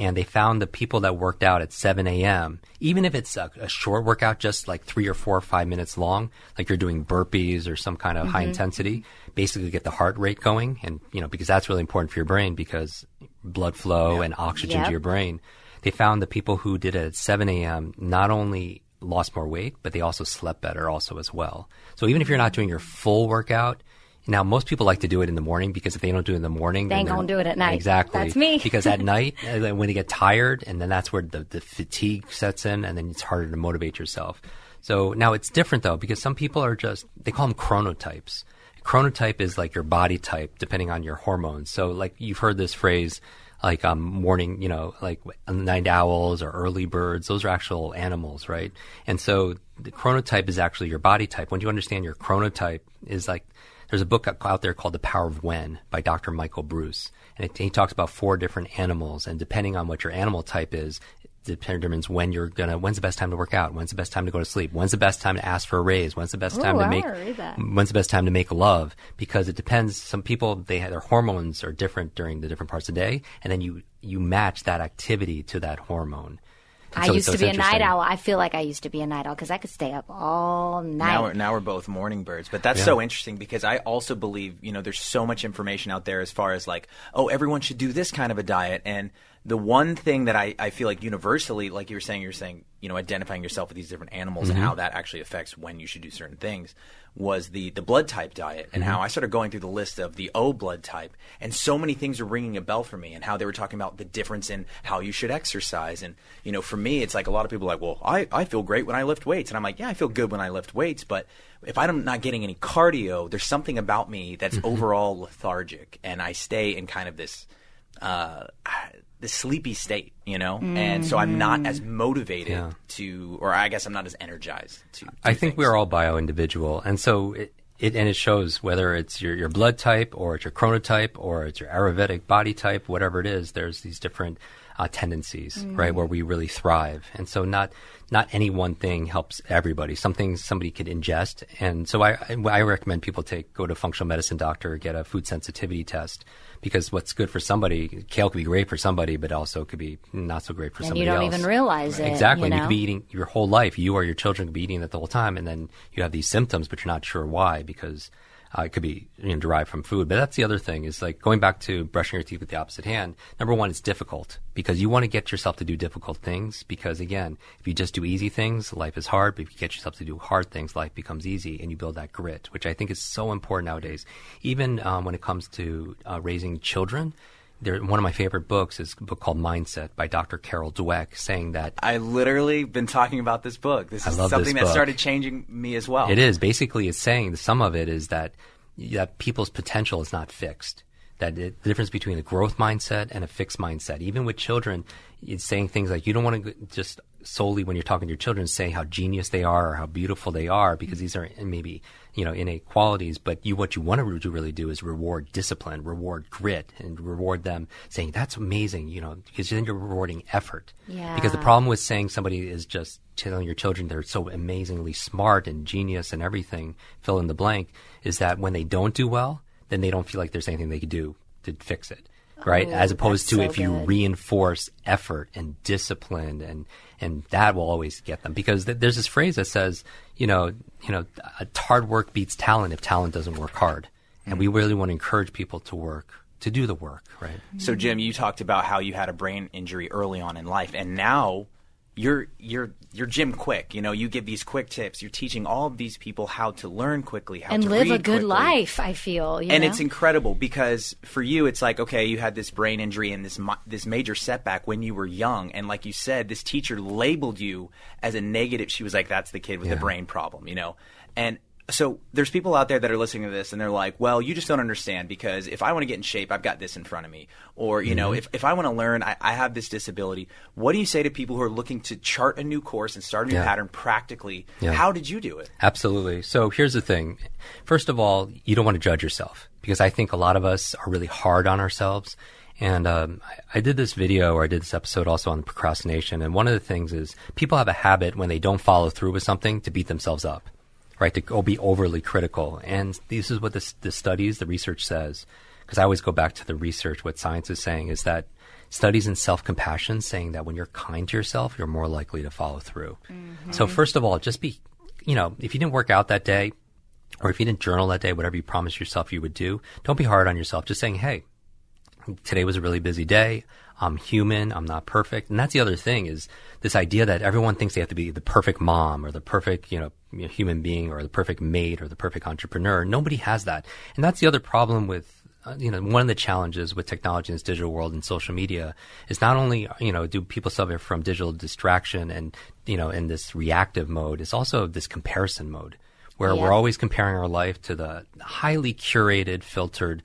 And they found the people that worked out at 7 a.m., even if it's a, a short workout, just like three or four or five minutes long, like you're doing burpees or some kind of high mm-hmm. intensity, basically get the heart rate going. And, you know, because that's really important for your brain because blood flow and oxygen Yep. to your brain. They found the people who did it at 7 a.m. not only lost more weight, but they also slept better also as well. So even if you're not doing your full workout, now most people like to do it in the morning because if they don't do it in the morning, They don't do it at night. Exactly. That's me. because at night, uh, when they get tired, and then that's where the, the fatigue sets in, and then it's harder to motivate yourself. So now it's different though, because some people are just, they call them chronotypes. Chronotype is like your body type, depending on your hormones. So, like, you've heard this phrase, like um, morning, you know, like night owls or early birds. Those are actual animals, right? And so the chronotype is actually your body type. When you understand your chronotype, is like there's a book out there called The Power of When by Dr. Michael Breus, and it, he talks about four different animals, and depending on what your animal type is, it determines when you're gonna when's the best time to work out when's the best time to go to sleep when's the best time to ask for a raise when's the best time Ooh, to make wanna read that. when's the best time to make love because it depends some people they have, their hormones are different during the different parts of the day and then you you match that activity to that hormone I so- used so to be a night owl. I feel like I used to be a night owl because I could stay up all night. Now we're, now we're both morning birds. But that's so interesting because I also believe, you know, there's so much information out there as far as like, oh, everyone should do this kind of a diet. And the one thing that I, I feel like universally, like you were saying, you're saying, you know, identifying yourself with these different animals and mm-hmm. how that actually affects when you should do certain things was the, the blood type diet and how I started going through the list of the O blood type. And so many things were ringing a bell for me and how they were talking about the difference in how you should exercise. And, you know, for me, it's like a lot of people are like, well, I, I feel great when I lift weights. And I'm like, yeah, I feel good when I lift weights, but if I'm not getting any cardio, there's something about me that's overall lethargic. And I stay in kind of this, uh, this sleepy state, you know? And so I'm not as motivated Yeah. to, or I guess I'm not as energized to. do I think things. we're all bio individual, and so it, it and it shows whether it's your, your blood type or it's your chronotype or it's your Ayurvedic body type, whatever it is. There's these different uh, tendencies, right, where we really thrive, and so not not any one thing helps everybody. Something somebody could ingest, and so I I I recommend people take go to a functional medicine doctor, get a food sensitivity test. Because what's good for somebody, kale could be great for somebody, but also could be not so great for And somebody you don't else. even realize it, Exactly. you And you could be eating your whole life. You or your children could be eating it the whole time, and then you have these symptoms, but you're not sure why because uh, it could be you know, derived from food. But that's the other thing is like going back to brushing your teeth with the opposite hand. Number one, it's difficult because you want to get yourself to do difficult things. Because again, if you just do easy things, life is hard. But if you get yourself to do hard things, life becomes easy, and you build that grit, which I think is so important nowadays. Even um, when it comes to uh, raising children. There, one of my favorite books is a book called Mindset by Dr. Carol Dweck, saying that I literally been talking about this book. This is something this that book. started changing me as well. It is basically it's saying some of it is that that people's potential is not fixed. That it, the difference between a growth mindset and a fixed mindset, even with children, it's saying things like you don't want to just solely when you're talking to your children say how genius they are or how beautiful they are because these are maybe you know innate qualities. But you what you want to really do is reward discipline, reward grit, and reward them saying that's amazing. You know because then you're rewarding effort. yeah. Because the problem with saying somebody is just telling your children they're so amazingly smart and genius and everything, fill in the blank, is that when they don't do well, then they don't feel like there's anything they could do to fix it. Right? Oh, As opposed to so if you reinforce effort and discipline and and that will always get them because th- there's this phrase that says, you know, you know, hard work beats talent if talent doesn't work hard. And we really want to encourage people to work, to do the work, right? So Jim, you talked about how you had a brain injury early on in life, and now you're you're you're Jim Kwik. You know, you give these quick tips. You're teaching all of these people how to learn quickly, how and to live a good quickly. life. I feel, you and know? it's incredible because for you, it's like okay, you had this brain injury and this this major setback when you were young, and like you said, this teacher labeled you as a negative. She was like, "That's the kid with the brain problem," you know, and. So there's people out there that are listening to this and they're like, well, you just don't understand because if I want to get in shape, I've got this in front of me. Or, you Mm-hmm. know, if, if I want to learn, I, I have this disability. What do you say to people who are looking to chart a new course and start a new Yeah. pattern practically? Yeah. How did you do it? Absolutely. So here's the thing. First of all, you don't want to judge yourself because I think a lot of us are really hard on ourselves. And um, I, I did this video or I did this episode also on procrastination. And one of the things is people have a habit when they don't follow through with something to beat themselves up, right? To go be overly critical. And this is what the, the studies, the research says. Because I always go back to the research. What science is saying is that studies in self compassion saying that when you're kind to yourself, you're more likely to follow through. Mm-hmm. So first of all, just be, you know, if you didn't work out that day, or if you didn't journal that day, whatever you promised yourself you would do, don't be hard on yourself. Just saying, hey, today was a really busy day. I'm human. I'm not perfect. And that's the other thing is this idea that everyone thinks they have to be the perfect mom or the perfect, you know, human being or the perfect mate or the perfect entrepreneur. Nobody has that. And that's the other problem with, uh, you know, one of the challenges with technology in this digital world and social media is not only, you know, do people suffer from digital distraction and, you know, in this reactive mode, it's also this comparison mode where Yeah. we're always comparing our life to the highly curated, filtered,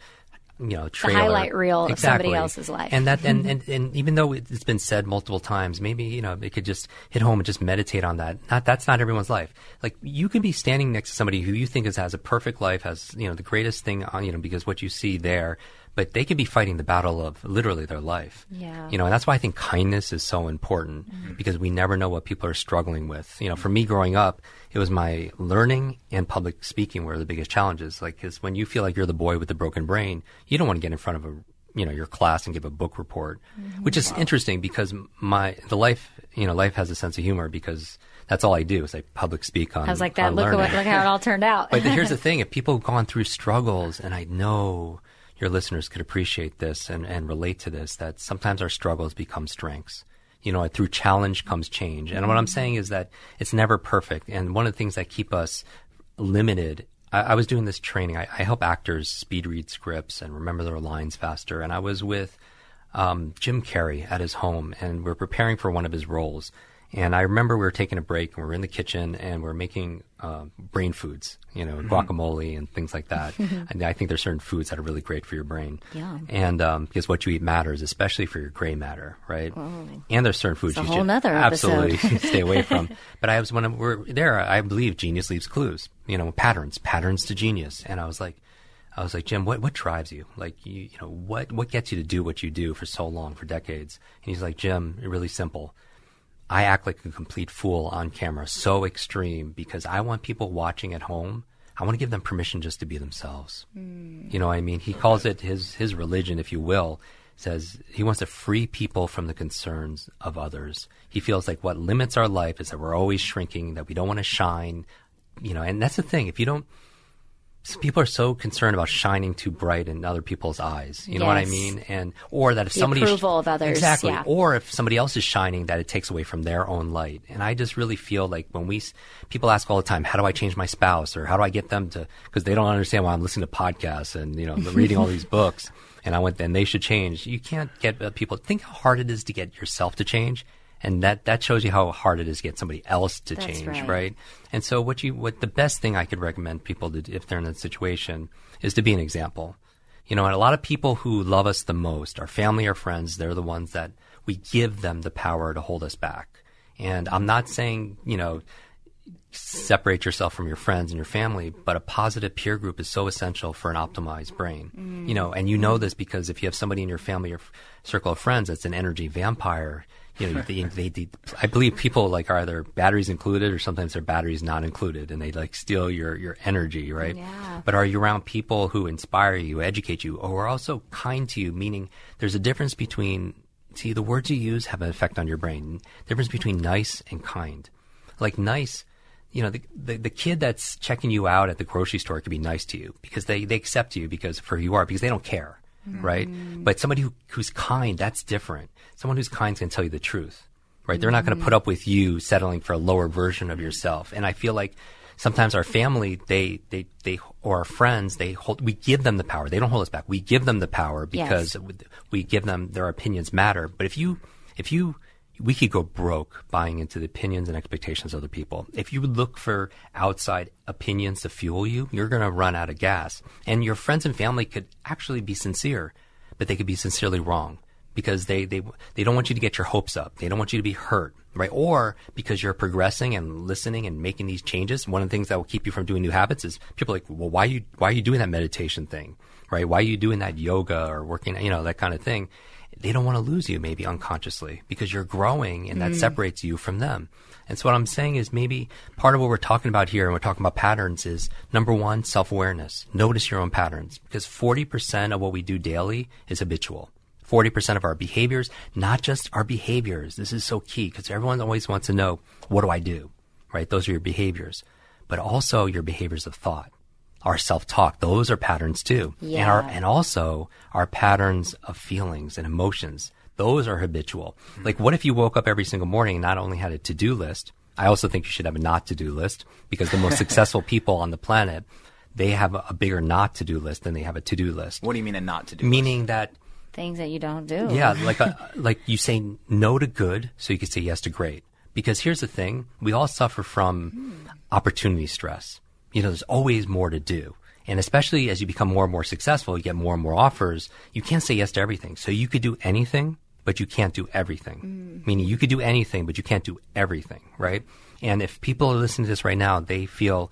you know, trailer. highlight reel of somebody else's life. And that, and, mm-hmm. and, and even though it's been said multiple times, maybe, you know, it could just hit home and just meditate on that. Not, that's not everyone's life. Like, you can be standing next to somebody who you think is, has a perfect life, has, you know, the greatest thing on, you know, because what you see there, but they could be fighting the battle of literally their life. Yeah. You know, and that's why I think kindness is so important mm-hmm. because we never know what people are struggling with. You know, for me growing up, it was my learning and public speaking were the biggest challenges. Like, because when you feel like you're the boy with the broken brain, you don't want to get in front of a, you know, your class and give a book report, mm-hmm. which is interesting because my, the life, you know, life has a sense of humor because that's all I do is I public speak on. I was like that. Look, at what, look how it all turned out. But here's the thing: if people have gone through struggles, and I know your listeners could appreciate this and, and relate to this, that sometimes our struggles become strengths. You know, through challenge comes change. And what I'm saying is that it's never perfect. And one of the things that keep us limited. I, was doing this training. I, I help actors speed read scripts and remember their lines faster. And I was with um, Jim Carrey at his home, and we're preparing for one of his roles. And I remember we were taking a break, and we were in the kitchen, and we are making uh, brain foods, you know, guacamole and things like that. and I think there's certain foods that are really great for your brain. Yum. And um, because what you eat matters, especially for your gray matter, right? And there's certain foods It's you should absolutely stay away from. But I was when we're there, I believe genius leaves clues. You know, patterns, patterns to genius. And I was like, I was like, Jim, what what drives you? Like, you you know, what what gets you to do what you do for so long, for decades? And he's like, Jim, really simple. I act like a complete fool on camera, so extreme because I want people watching at home. I want to give them permission just to be themselves. Hmm. You know what I mean? He calls it his his religion, if you will. Says he wants to free people from the concerns of others. He feels like what limits our life is that we're always shrinking, that we don't want to shine. You know, and that's the thing. If you don't people are so concerned about shining too bright in other people's eyes. You know what I mean? And or that if The somebody approval of others, exactly, yeah. or if somebody else is shining, that it takes away from their own light. And I just really feel like when we people ask all the time, how do I change my spouse, or how do I get them to because they don't understand why I'm listening to podcasts and you know reading all these books, and I went then they should change. You can't get uh, people think how hard it is to get yourself to change. And that, that shows you how hard it is to get somebody else to That's change, right. right? And so what you what the best thing I could recommend people to if they're in that situation is to be an example. You know, and a lot of people who love us the most, our family or friends, they're the ones that we give them the power to hold us back. And I'm not saying, you know, separate yourself from your friends and your family, but a positive peer group is so essential for an optimized brain. Mm-hmm. You know, and you know this because if you have somebody in your family or f- circle of friends that's an energy vampire, you know, they, they, they, I believe people like are either batteries included or sometimes their batteries not included and they like steal your, your energy, right? Yeah. But are you around people who inspire you, educate you, or are also kind to you? Meaning there's a difference between, see, the words you use have an effect on your brain. Difference between nice and kind. Like nice, you know, the, the, the kid that's checking you out at the grocery store could be nice to you because they, they accept you because for who you are, because they don't care, right? Mm. But somebody who, who's kind, that's different. Someone who's kind can tell you the truth, right? They're not going to mm. put up with you settling for a lower version of yourself. And I feel like sometimes our family, they, they, they, or our friends, they hold, we give them the power. They don't hold us back. We give them the power because we give them their opinions matter. But if you, if you, we could go broke buying into the opinions and expectations of other people. If you would look for outside opinions to fuel you, you're going to run out of gas. And your friends and family could actually be sincere, but they could be sincerely wrong because they, they, they don't want you to get your hopes up. They don't want you to be hurt, right? Or because you're progressing and listening and making these changes. One of the things that will keep you from doing new habits is people are like, well, why are you, why are you doing that meditation thing? Right? Why are you doing that yoga or working, you know, that kind of thing? They don't want to lose you maybe unconsciously because you're growing and that mm. separates you from them. And so what I'm saying is maybe part of what we're talking about here and we're talking about patterns is number one, self-awareness. Notice your own patterns because 40% of what we do daily is habitual. 40% of our behaviors, not just our behaviors. This is so key because everyone always wants to know, what do I do? Right? Those are your behaviors, but also your behaviors of thought. Our self-talk, those are patterns too. And our, and also our patterns of feelings and emotions. Those are habitual. Like what if you woke up every single morning and not only had a to-do list, I also think you should have a not to-do list because the most successful people on the planet, they have a, a bigger not to-do list than they have a to-do list. What do you mean a not to do? Meaning that Things that you don't do. yeah, like a, like you say no to good, so you can say yes to great. Because here's the thing: we all suffer from hmm. opportunity stress. You know, there's always more to do, and especially as you become more and more successful, you get more and more offers. You can't say yes to everything. So you could do anything, but you can't do everything. Mm. Meaning, you could do anything, but you can't do everything, right? And if people are listening to this right now, they feel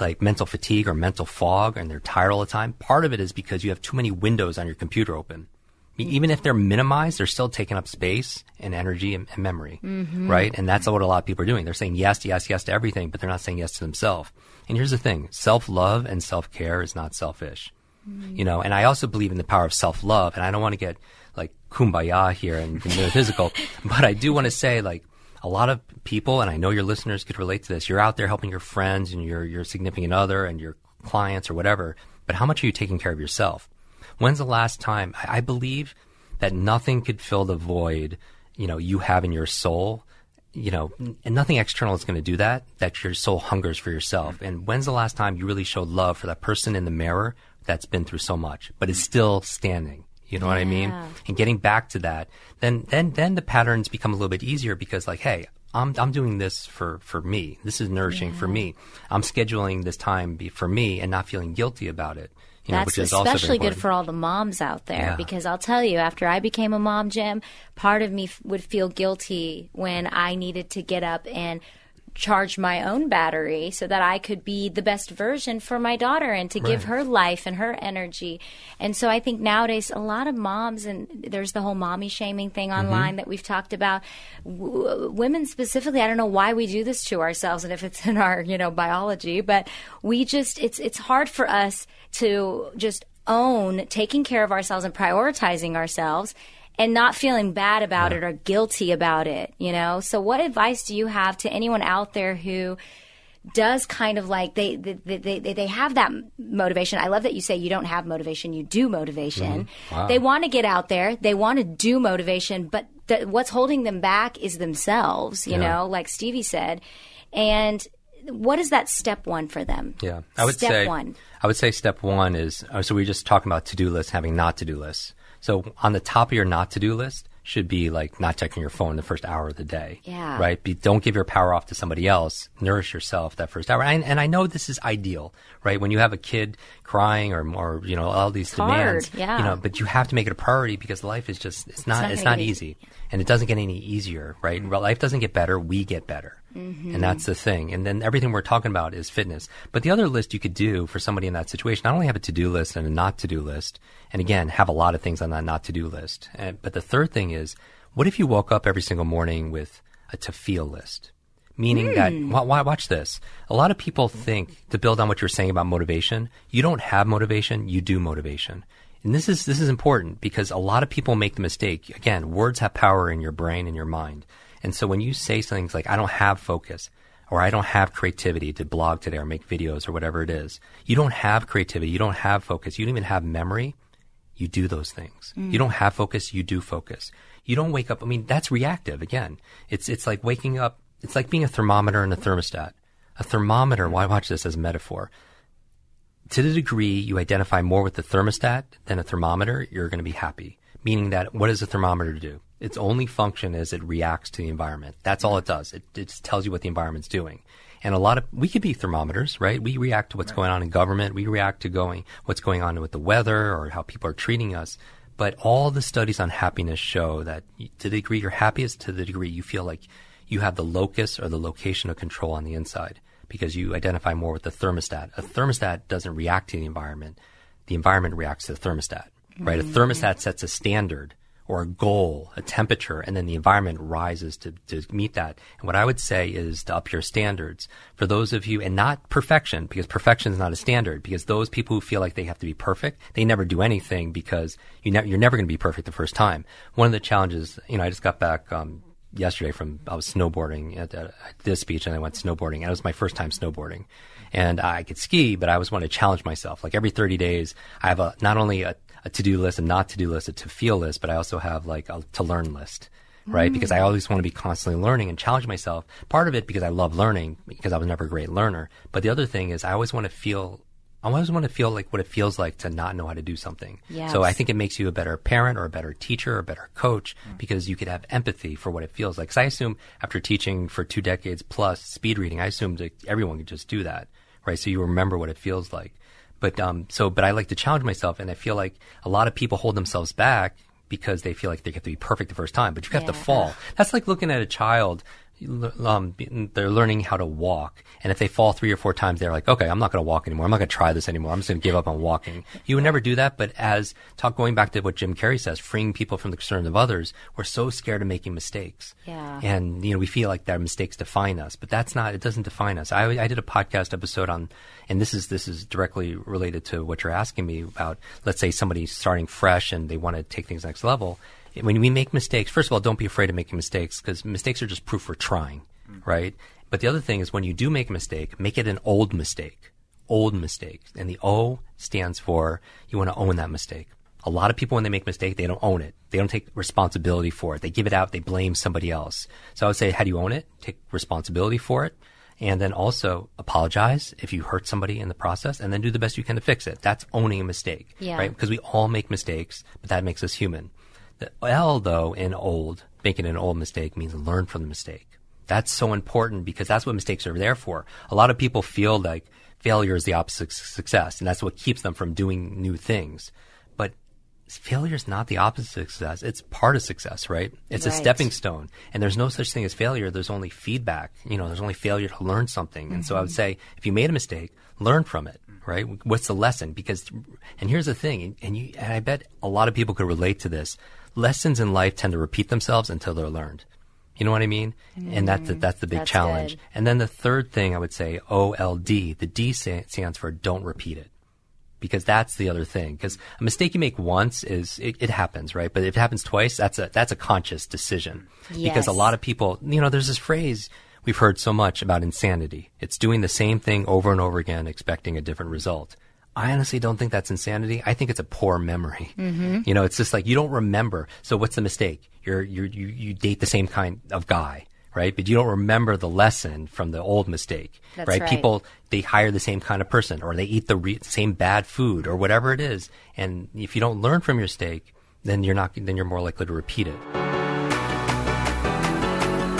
like mental fatigue or mental fog and they're tired all the time. Part of it is because you have too many windows on your computer open. I mean, mm-hmm. even if they're minimized, they're still taking up space and energy and, and memory, mm-hmm. right? And that's what a lot of people are doing. They're saying yes, yes, yes to everything, but they're not saying yes to themselves. And here's the thing: self-love and self-care is not selfish, mm. you know. And I also believe in the power of self-love. And I don't want to get like kumbaya here and the metaphysical, but I do want to say like a lot of people, and I know your listeners could relate to this. You're out there helping your friends and your your significant other and your clients or whatever. But how much are you taking care of yourself? When's the last time? I, I believe that nothing could fill the void, you know, you have in your soul, you know, and nothing external is going to do that, that your soul hungers for yourself. And when's the last time you really showed love for that person in the mirror that's been through so much, but is still standing? You know what I mean? And getting back to that, then, then, then the patterns become a little bit easier because like, hey, I'm, I'm doing this for, for me. This is nourishing for me. I'm scheduling this time be for me and not feeling guilty about it. You know, That's which is also especially good for all the moms out there Yeah. because I'll tell you, after I became a mom, Jim, part of me f- would feel guilty when I needed to get up and charge my own battery so that I could be the best version for my daughter and to give her life and her energy. And so I think nowadays a lot of moms and there's the whole mommy shaming thing Mm-hmm. online that we've talked about. W- women specifically, I don't know why we do this to ourselves and if it's in our, you know, biology, but we just it's it's hard for us to just own taking care of ourselves and prioritizing ourselves and not feeling bad about it or guilty about it, you know? So what advice do you have to anyone out there who does kind of like they they, they they they have that motivation. I love that you say you don't have motivation, you do motivation. They want to get out there, they want to do motivation, but what's holding them back is themselves, you know, like Stevie said. And what is that step one for them? Yeah, I would step say one. I would say step one is uh, so we were just talking about to do lists, having not to do lists. So on the top of your not to do list should be like not checking your phone the first hour of the day. Yeah. Right. Be, don't give your power off to somebody else. Nourish yourself that first hour. And, and I know this is ideal, right? When you have a kid crying or or you know all these hard, demands, yeah. you know, but you have to make it a priority because life is just it's not not it's not get easy. And it doesn't get any easier, right? Mm-hmm. Life doesn't get better, we get better. Mm-hmm. And that's the thing. And then everything we're talking about is fitness. But the other list you could do for somebody in that situation, not only have a to-do list and a not to-do list, and again, have a lot of things on that not to-do list. And, but the third thing is, what if you woke up every single morning with a to feel list? Meaning that, why, why watch this? A lot of people think to build on what you're saying about motivation, you don't have motivation, you do motivation. And this is, this is important because a lot of people make the mistake. Again, words have power in your brain and your mind. And so when you say things like, I don't have focus, or I don't have creativity to blog today or make videos or whatever it is, you don't have creativity, you don't have focus, you don't even have memory, you do those things. Mm. You don't have focus, you do focus. You don't wake up. I mean, that's reactive again. It's, it's like waking up. It's like being a thermometer and a thermostat. A thermometer, why watch this as a metaphor? To the degree you identify more with the thermostat than a thermometer, you're going to be happy. Meaning that what does a thermometer do? Its only function is it reacts to the environment. That's all it does. It, it just tells you what the environment's doing. And a lot of, we could be thermometers, right? We react to what's going on in government. We react to going, what's going on with the weather or how people are treating us. But all the studies on happiness show that to the degree you're happiest, to the degree you feel like you have the locus or the location of control on the inside because you identify more with the thermostat. A thermostat doesn't react to the environment. The environment reacts to the thermostat, right? A mm-hmm. thermostat sets a standard or a goal, a temperature, and then the environment rises to, to meet that. And what I would say is to up your standards for those of you, and not perfection, because perfection is not a standard, because those people who feel like they have to be perfect, they never do anything because you ne- you're never going to be perfect the first time. One of the challenges, you know, I just got back, um, yesterday from I was snowboarding at, at this beach and I went snowboarding and it was my first time snowboarding and I could ski but I always want to challenge myself like every 30 days I have a not only a, a to-do list and not to-do list a to-feel list but I also have like a to-learn list right because I mm. always want to be constantly learning and challenge myself part of it because I love learning because I was never a great learner but the other thing is I always want to feel I always want to feel like what it feels like to not know how to do something. Yes. So I think it makes you a better parent or a better teacher or a better coach mm. because you could have empathy for what it feels like. Because I assume after teaching for two decades plus speed reading, I assumed that everyone could just do that, right? So you remember what it feels like. But um, so, but I like to challenge myself, and I feel like a lot of people hold themselves back because they feel like they have to be perfect the first time. But you have to fall. That's like looking at a child. Um, they're learning how to walk, and if they fall three or four times, they're like, "Okay, I'm not going to walk anymore. I'm not going to try this anymore. I'm just going to give up on walking." You would never do that, but as talk going back to what Jim Carrey says, freeing people from the concerns of others, we're so scared of making mistakes, Yeah. and you know we feel like that mistakes define us, but that's not. It doesn't define us. I, I did a podcast episode on, and this is this is directly related to what you're asking me about. Let's say somebody's starting fresh and they want to take things next level. When we make mistakes, first of all, don't be afraid of making mistakes because mistakes are just proof we're trying, mm. right? But the other thing is when you do make a mistake, make it an old mistake, old mistake, and the O stands for you want to own that mistake. A lot of people, when they make a mistake, they don't own it. They don't take responsibility for it. They give it out. They blame somebody else. So I would say, how do you own it? Take responsibility for it. And then also apologize if you hurt somebody in the process and then do the best you can to fix it. That's owning a mistake. Yeah. Right? Because we all make mistakes, but that makes us human. The L though in old, making an old mistake means learn from the mistake. That's so important because that's what mistakes are there for. A lot of people feel like failure is the opposite of success and that's what keeps them from doing new things. But failure is not the opposite of success. It's part of success, right? It's a stepping stone. And there's no such thing as failure. There's only feedback. You know, there's only failure to learn something. And so I would mm-hmm. say if you made a mistake, learn from it, right? What's the lesson? Because, and here's the thing, and you, and I bet a lot of people could relate to this. Lessons in life tend to repeat themselves until they're learned. You know what I mean? And that's the, mm, that's the big That's challenge. good. And then the third thing I would say, OLD, the D stands for don't repeat it because that's the other thing. Because a mistake you make once is it, it happens, right? But if it happens twice, that's a that's a conscious decision. Because a lot of people, you know, there's this phrase we've heard so much about insanity. It's doing the same thing over and over again, expecting a different result. I honestly don't think that's insanity. I think it's a poor memory. Mm-hmm. You know, it's just like you don't remember. So what's the mistake? You're, you're you you date the same kind of guy, right? But you don't remember the lesson from the old mistake, right? right. People they hire the same kind of person or they eat the re- same bad food or whatever it is and if you don't learn from your mistake then you're not then you're more likely to repeat it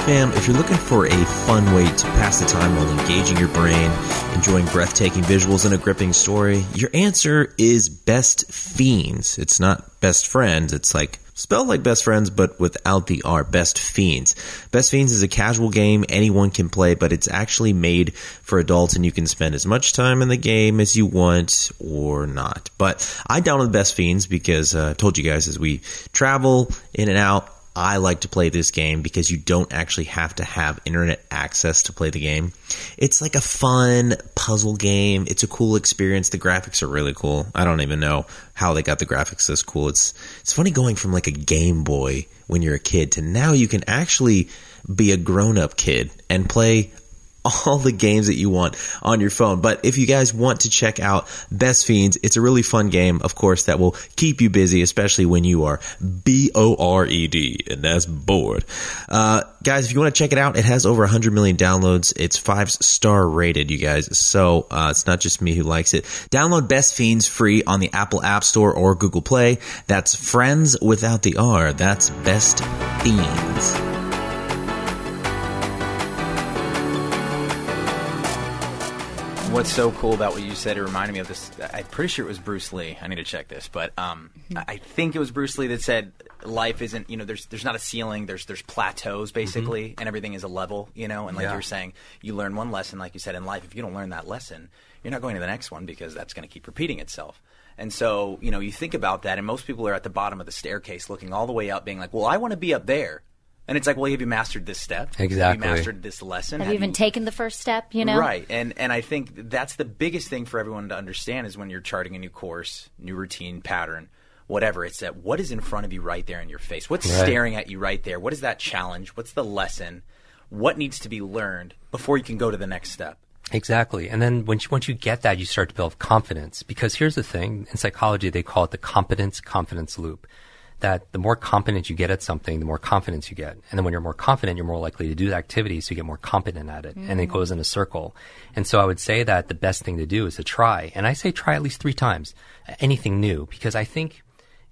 Fam, if you're looking for a fun way to pass the time while engaging your brain, enjoying breathtaking visuals and a gripping story, your answer is Best Fiends. It's not Best Friends, it's like spelled like Best Friends but without the R, Best Fiends. Best Fiends is a casual game anyone can play, but it's actually made for adults and you can spend as much time in the game as you want or not. But I downloaded Best Fiends because uh, I told you guys as we travel in and out, I like to play this game because you don't actually have to have internet access to play the game. It's like a fun puzzle game. It's a cool experience. The graphics are really cool. I don't even know how they got the graphics this cool. It's it's funny going from like a Game Boy when you're a kid to now you can actually be a grown-up kid and play all the games that you want on your phone. But if you guys want to check out Best Fiends, it's a really fun game, of course, that will keep you busy, especially when you are B O R E D, and that's bored. Uh, guys, if you want to check it out, it has over 100 million downloads. It's five star rated, you guys. So uh, it's not just me who likes it. Download Best Fiends free on the Apple App Store or Google Play. That's Friends without the R. That's Best Fiends. What's so cool about what you said? It reminded me of this. I'm pretty sure it was Bruce Lee. I need to check this, but um, I I think it was Bruce Lee that said life isn't. You know, there's there's not a ceiling. There's there's plateaus basically, and everything is a level. You know, and like Yeah. you were saying, you learn one lesson, like you said in life. If you don't learn that lesson, you're not going to the next one because that's going to keep repeating itself. And so, you know, you think about that, and most people are at the bottom of the staircase, looking all the way up, being like, "Well, I want to be up there." And it's like, well, have you mastered this step? Exactly. Have you mastered this lesson? Have you even taken the first step? You know, Right, and and I think that's the biggest thing for everyone to understand is when you're charting a new course, new routine, pattern, whatever. It's that what is in front of you right there in your face. What's Right. staring at you right there? What is that challenge? What's the lesson? What needs to be learned before you can go to the next step? Exactly. And then once you, once you get that, you start to build confidence. Because here's the thing in psychology, they call it the competence confidence loop. That the more competent you get at something, the more confidence you get. And then when you're more confident, you're more likely to do the activity, so you get more competent at it. And it mm. goes in a circle. And so I would say that the best thing to do is to try. And I say try at least three times anything new, because I think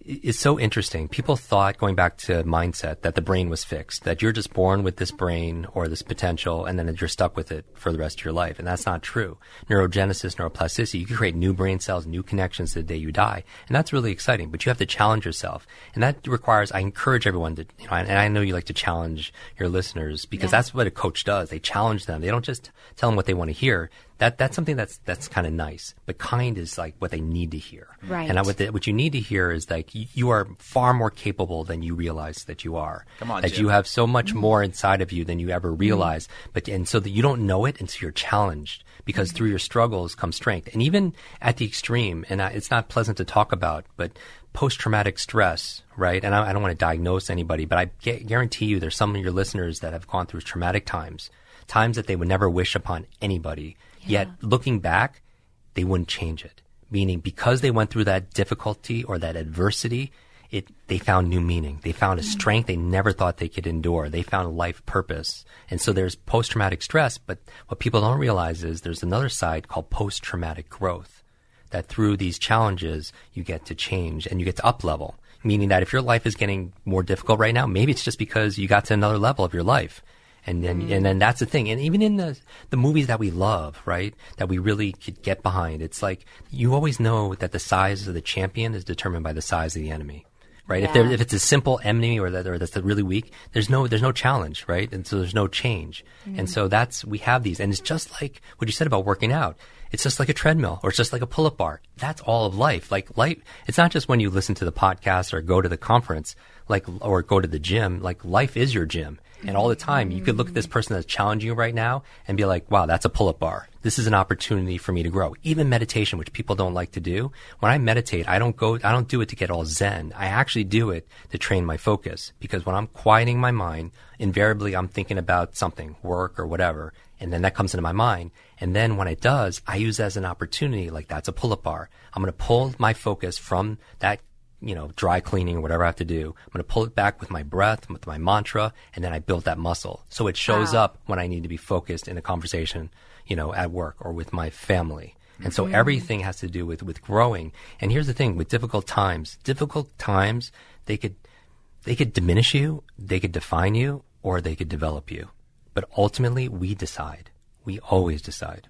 it's so interesting. People thought, going back to mindset, that the brain was fixed, that you're just born with this brain or this potential, and then you're stuck with it for the rest of your life. And that's not true. Neurogenesis, neuroplasticity, you can create new brain cells, new connections the day you die. And that's really exciting, but you have to challenge yourself. And that requires, I encourage everyone to, you know, and I know you like to challenge your listeners because that's what a coach does. They challenge them. They don't just tell them what they want to hear. That, that's something that's, that's kind of nice, but kind is like what they need to hear. Right. And I, what, the, what you need to hear is like you, you are far more capable than you realize that you are. Come on, that Jim. you have so much mm-hmm. more inside of you than you ever mm-hmm. realized. But and so that you don't know it until you're challenged, because mm-hmm. through your struggles comes strength. And even at the extreme, and I, it's not pleasant to talk about, but post traumatic stress, right? And I, I don't want to diagnose anybody, but I gu- guarantee you, there's some of your listeners that have gone through traumatic times, times that they would never wish upon anybody. Yet looking back, they wouldn't change it. Meaning because they went through that difficulty or that adversity, it, they found new meaning. They found a strength they never thought they could endure. They found a life purpose. And so there's post-traumatic stress, but what people don't realize is there's another side called post-traumatic growth. That through these challenges, you get to change and you get to up level. Meaning that if your life is getting more difficult right now, maybe it's just because you got to another level of your life. And then, mm. and then that's the thing. And even in the, the movies that we love, right? That we really could get behind, it's like you always know that the size of the champion is determined by the size of the enemy. Right. If, if it's a simple enemy or that or that's really weak, there's no there's no challenge, right? And so there's no change. And mm. so that's we have these, and it's just like what you said about working out. It's just like a treadmill or it's just like a pull-up bar. That's all of life. Like life, it's not just when you listen to the podcast or go to the conference, like or go to the gym. Like life is your gym, and all the time you could look at this person that's challenging you right now and be like, "Wow, that's a pull-up bar. This is an opportunity for me to grow." Even meditation, which people don't like to do, when I meditate, I don't go, I don't do it to get all zen. I actually do it to train my focus because when I'm quieting my mind, invariably I'm thinking about something, work or whatever, and then that comes into my mind. And then when it does, I use as an opportunity, like that's a pull-up bar. I'm going to pull my focus from that, you know, dry cleaning or whatever I have to do. I'm going to pull it back with my breath, with my mantra, and then I build that muscle. So it shows up when I need to be focused in a conversation, you know, at work or with my family. And so mm-hmm. everything has to do with, with growing. And here's the thing with difficult times, difficult times, they could, they could diminish you, they could define you, or they could develop you. But ultimately, we decide. We always decide.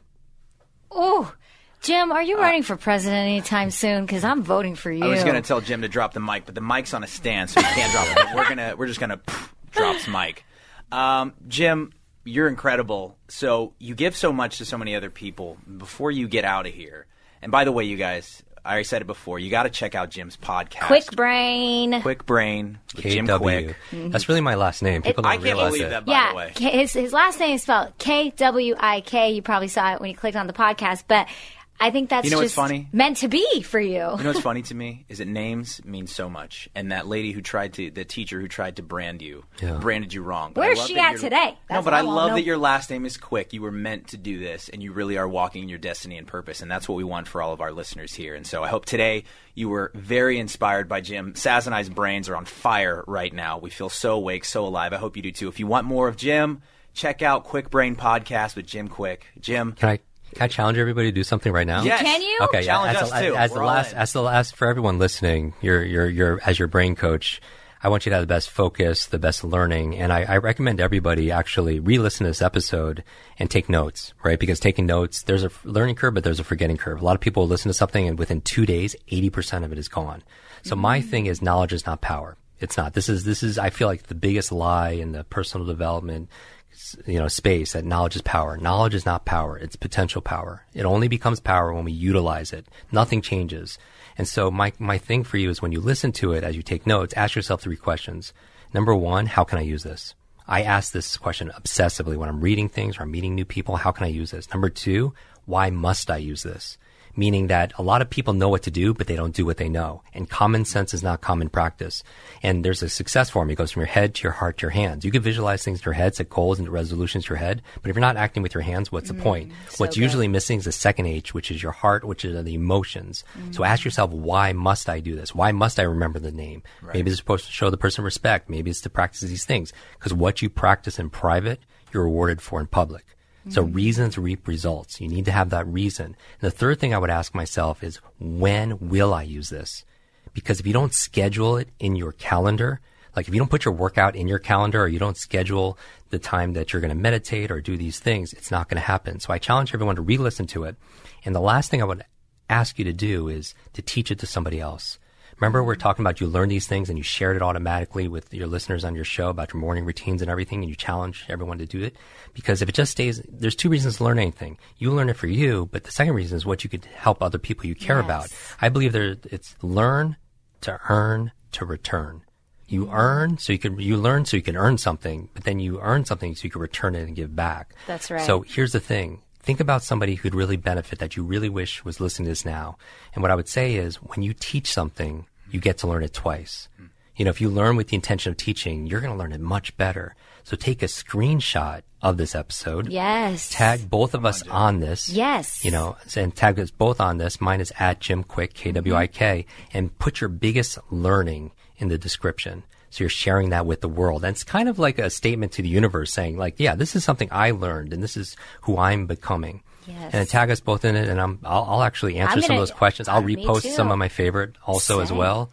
Oh, Jim, are you running for president anytime soon? Because I'm voting for you. I was going to tell Jim to drop the mic, but the mic's on a stand, so he can't drop it. We're gonna we're just gonna drop drops mic. Um, Jim, you're incredible. So you give so much to so many other people. Before you get out of here, and by the way, you guys, I already said it before. You got to check out Jim's podcast, Kwik Brain. Kwik Brain, with Jim KW. Kwik. That's really my last name. People I don't can't realize believe it. that. By yeah, the way, K- his his last name is spelled K W I K. You probably saw it when you clicked on the podcast, but I think that's You know what's just funny? meant to be for you. You know what's funny to me is that names mean so much, and that lady who tried to, the teacher who tried to brand you, Yeah. branded you wrong. But Where's she at you're- today? no, but I I love know. that your last name is Kwik. You were meant to do this, and you really are walking your destiny and purpose, and that's what we want for all of our listeners here. And so I hope today you were very inspired by Jim. Saz and I's brains are on fire right now. We feel so awake, so alive. I hope you do too. If you want more of Jim, check out Kwik Brain Podcast with Jim Kwik. Jim, Can I can I challenge everybody to do something right now? Yes. Can you? Okay. Challenge as us the, too. As We're the last, in. as the last for everyone listening, you're you're you're as your brain coach. I want you to have the best focus, the best learning. And I, I recommend everybody actually re-listen to this episode and take notes, right? Because taking notes, there's a learning curve, but there's a forgetting curve. A lot of people listen to something and within two days, 80% of it is gone. So my mm-hmm. thing is knowledge is not power. It's not. This is, this is, I feel like the biggest lie in the personal development you know space that knowledge is power. Knowledge is not power. It's potential power. It only becomes power when we utilize it. Nothing changes. And so my my thing for you is when you listen to it as you take notes ask yourself three questions. Number one how can i use this? I ask this question obsessively when i'm reading things or i'm meeting new people. How can i use this? Number two why must i use this meaning that a lot of people know what to do, but they don't do what they know. And common sense is not common practice. And there's a success formula. It goes from your head to your heart to your hands. You can visualize things in your head, set goals and resolutions in your head, but if you're not acting with your hands, what's the mm, point? What's usually missing is the second H, which is your heart, which is the emotions. So mm. ask yourself, why must I do this? Why must I remember the name? Maybe it's supposed to show the person respect. Maybe it's to practice these things. Because what you practice in private, you're rewarded for in public. So mm-hmm. reasons reap results. You need to have that reason. And the third thing I would ask myself is when will I use this? Because if you don't schedule it in your calendar, like if you don't put your workout in your calendar or you don't schedule the time that you're going to meditate or do these things, it's not going to happen. So I challenge everyone to re-listen to it. And the last thing I would ask you to do is to teach it to somebody else. Remember, we're talking about you learn these things and you shared it automatically with your listeners on your show about your morning routines and everything, and you challenge everyone to do it. Because if it just stays, there's two reasons to learn anything. You learn it for you, but the second reason is what you could help other people you care Yes. about. I believe there, it's learn to earn to return. You mm-hmm. earn so you can, you learn so you can earn something, but then you earn something so you can return it and give back. That's right. So here's the thing. Think about somebody who'd really benefit that you really wish was listening to this now. And what I would say is when you teach something, you get to learn it twice. You know, if you learn with the intention of teaching, you're going to learn it much better. So take a screenshot of this episode. Yes. Tag both of us on this. Yes. You know, and tag us both on this. Mine is at Jim Kwik, K-W-I-K, mm-hmm. and put your biggest learning in the description. So you're sharing that with the world. And it's kind of like a statement to the universe saying like, yeah, this is something I learned and this is who I'm becoming. Yes. And tag us both in it and I'm, I'll, I'll actually answer I'm some gonna- of those questions. I'll uh, repost some of my favorite also as well.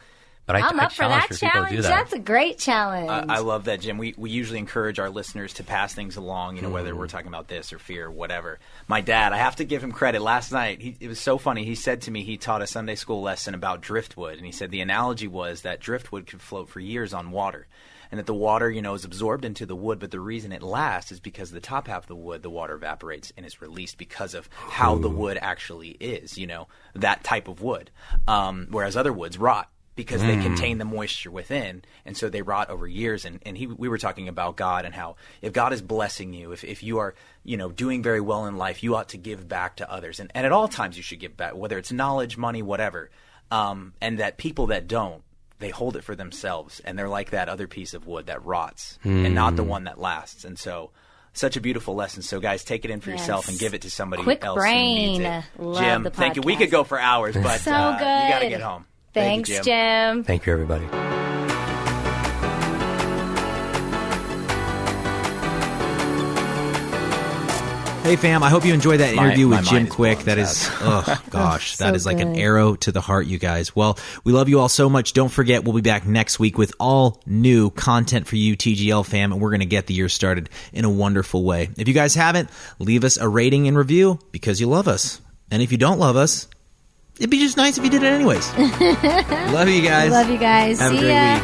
But I, I'm I up for that challenge for people to challenge. do that. That's a great challenge. I, I love that, Jim. We we usually encourage our listeners to pass things along. You know, whether Mm. we're talking about this or fear, or whatever. My dad, I have to give him credit. Last night, he, it was so funny. He said to me, he taught a Sunday school lesson about driftwood, and he said the analogy was that driftwood could float for years on water. And that the water, you know, is absorbed into the wood, but the reason it lasts is because the top half of the wood, the water evaporates and is released because of how the wood actually is, you know, that type of wood. Um, whereas other woods rot because they contain the moisture within, and so they rot over years. And, and he, we were talking about God and how if God is blessing you, if, if you are you know doing very well in life, you ought to give back to others, and, and at all times you should give back, whether it's knowledge, money, whatever. Um, and that people that don't, they hold it for themselves, and they're like that other piece of wood that rots, and not the one that lasts. And so. Such a beautiful lesson. So, guys, take it in for yourself and give it to somebody Quick else who needs brain. it. Love Jim, the thank you. We could go for hours, but so uh, good. you got to get home. Thank Thanks, you, Jim. Thank you, everybody. Hey fam, I hope you enjoyed that interview my with Jim Kwik. blown, That is, Seth. oh gosh, that So is like an arrow to the heart, you guys. Well, we love you all so much. Don't forget, we'll be back next week with all new content for you, TGL fam, and we're going to get the year started in a wonderful way. If you guys haven't, leave us a rating and review because you love us. And if you don't love us, it'd be just nice if you did it anyways. love you guys. Love you guys. Have See a great ya. week.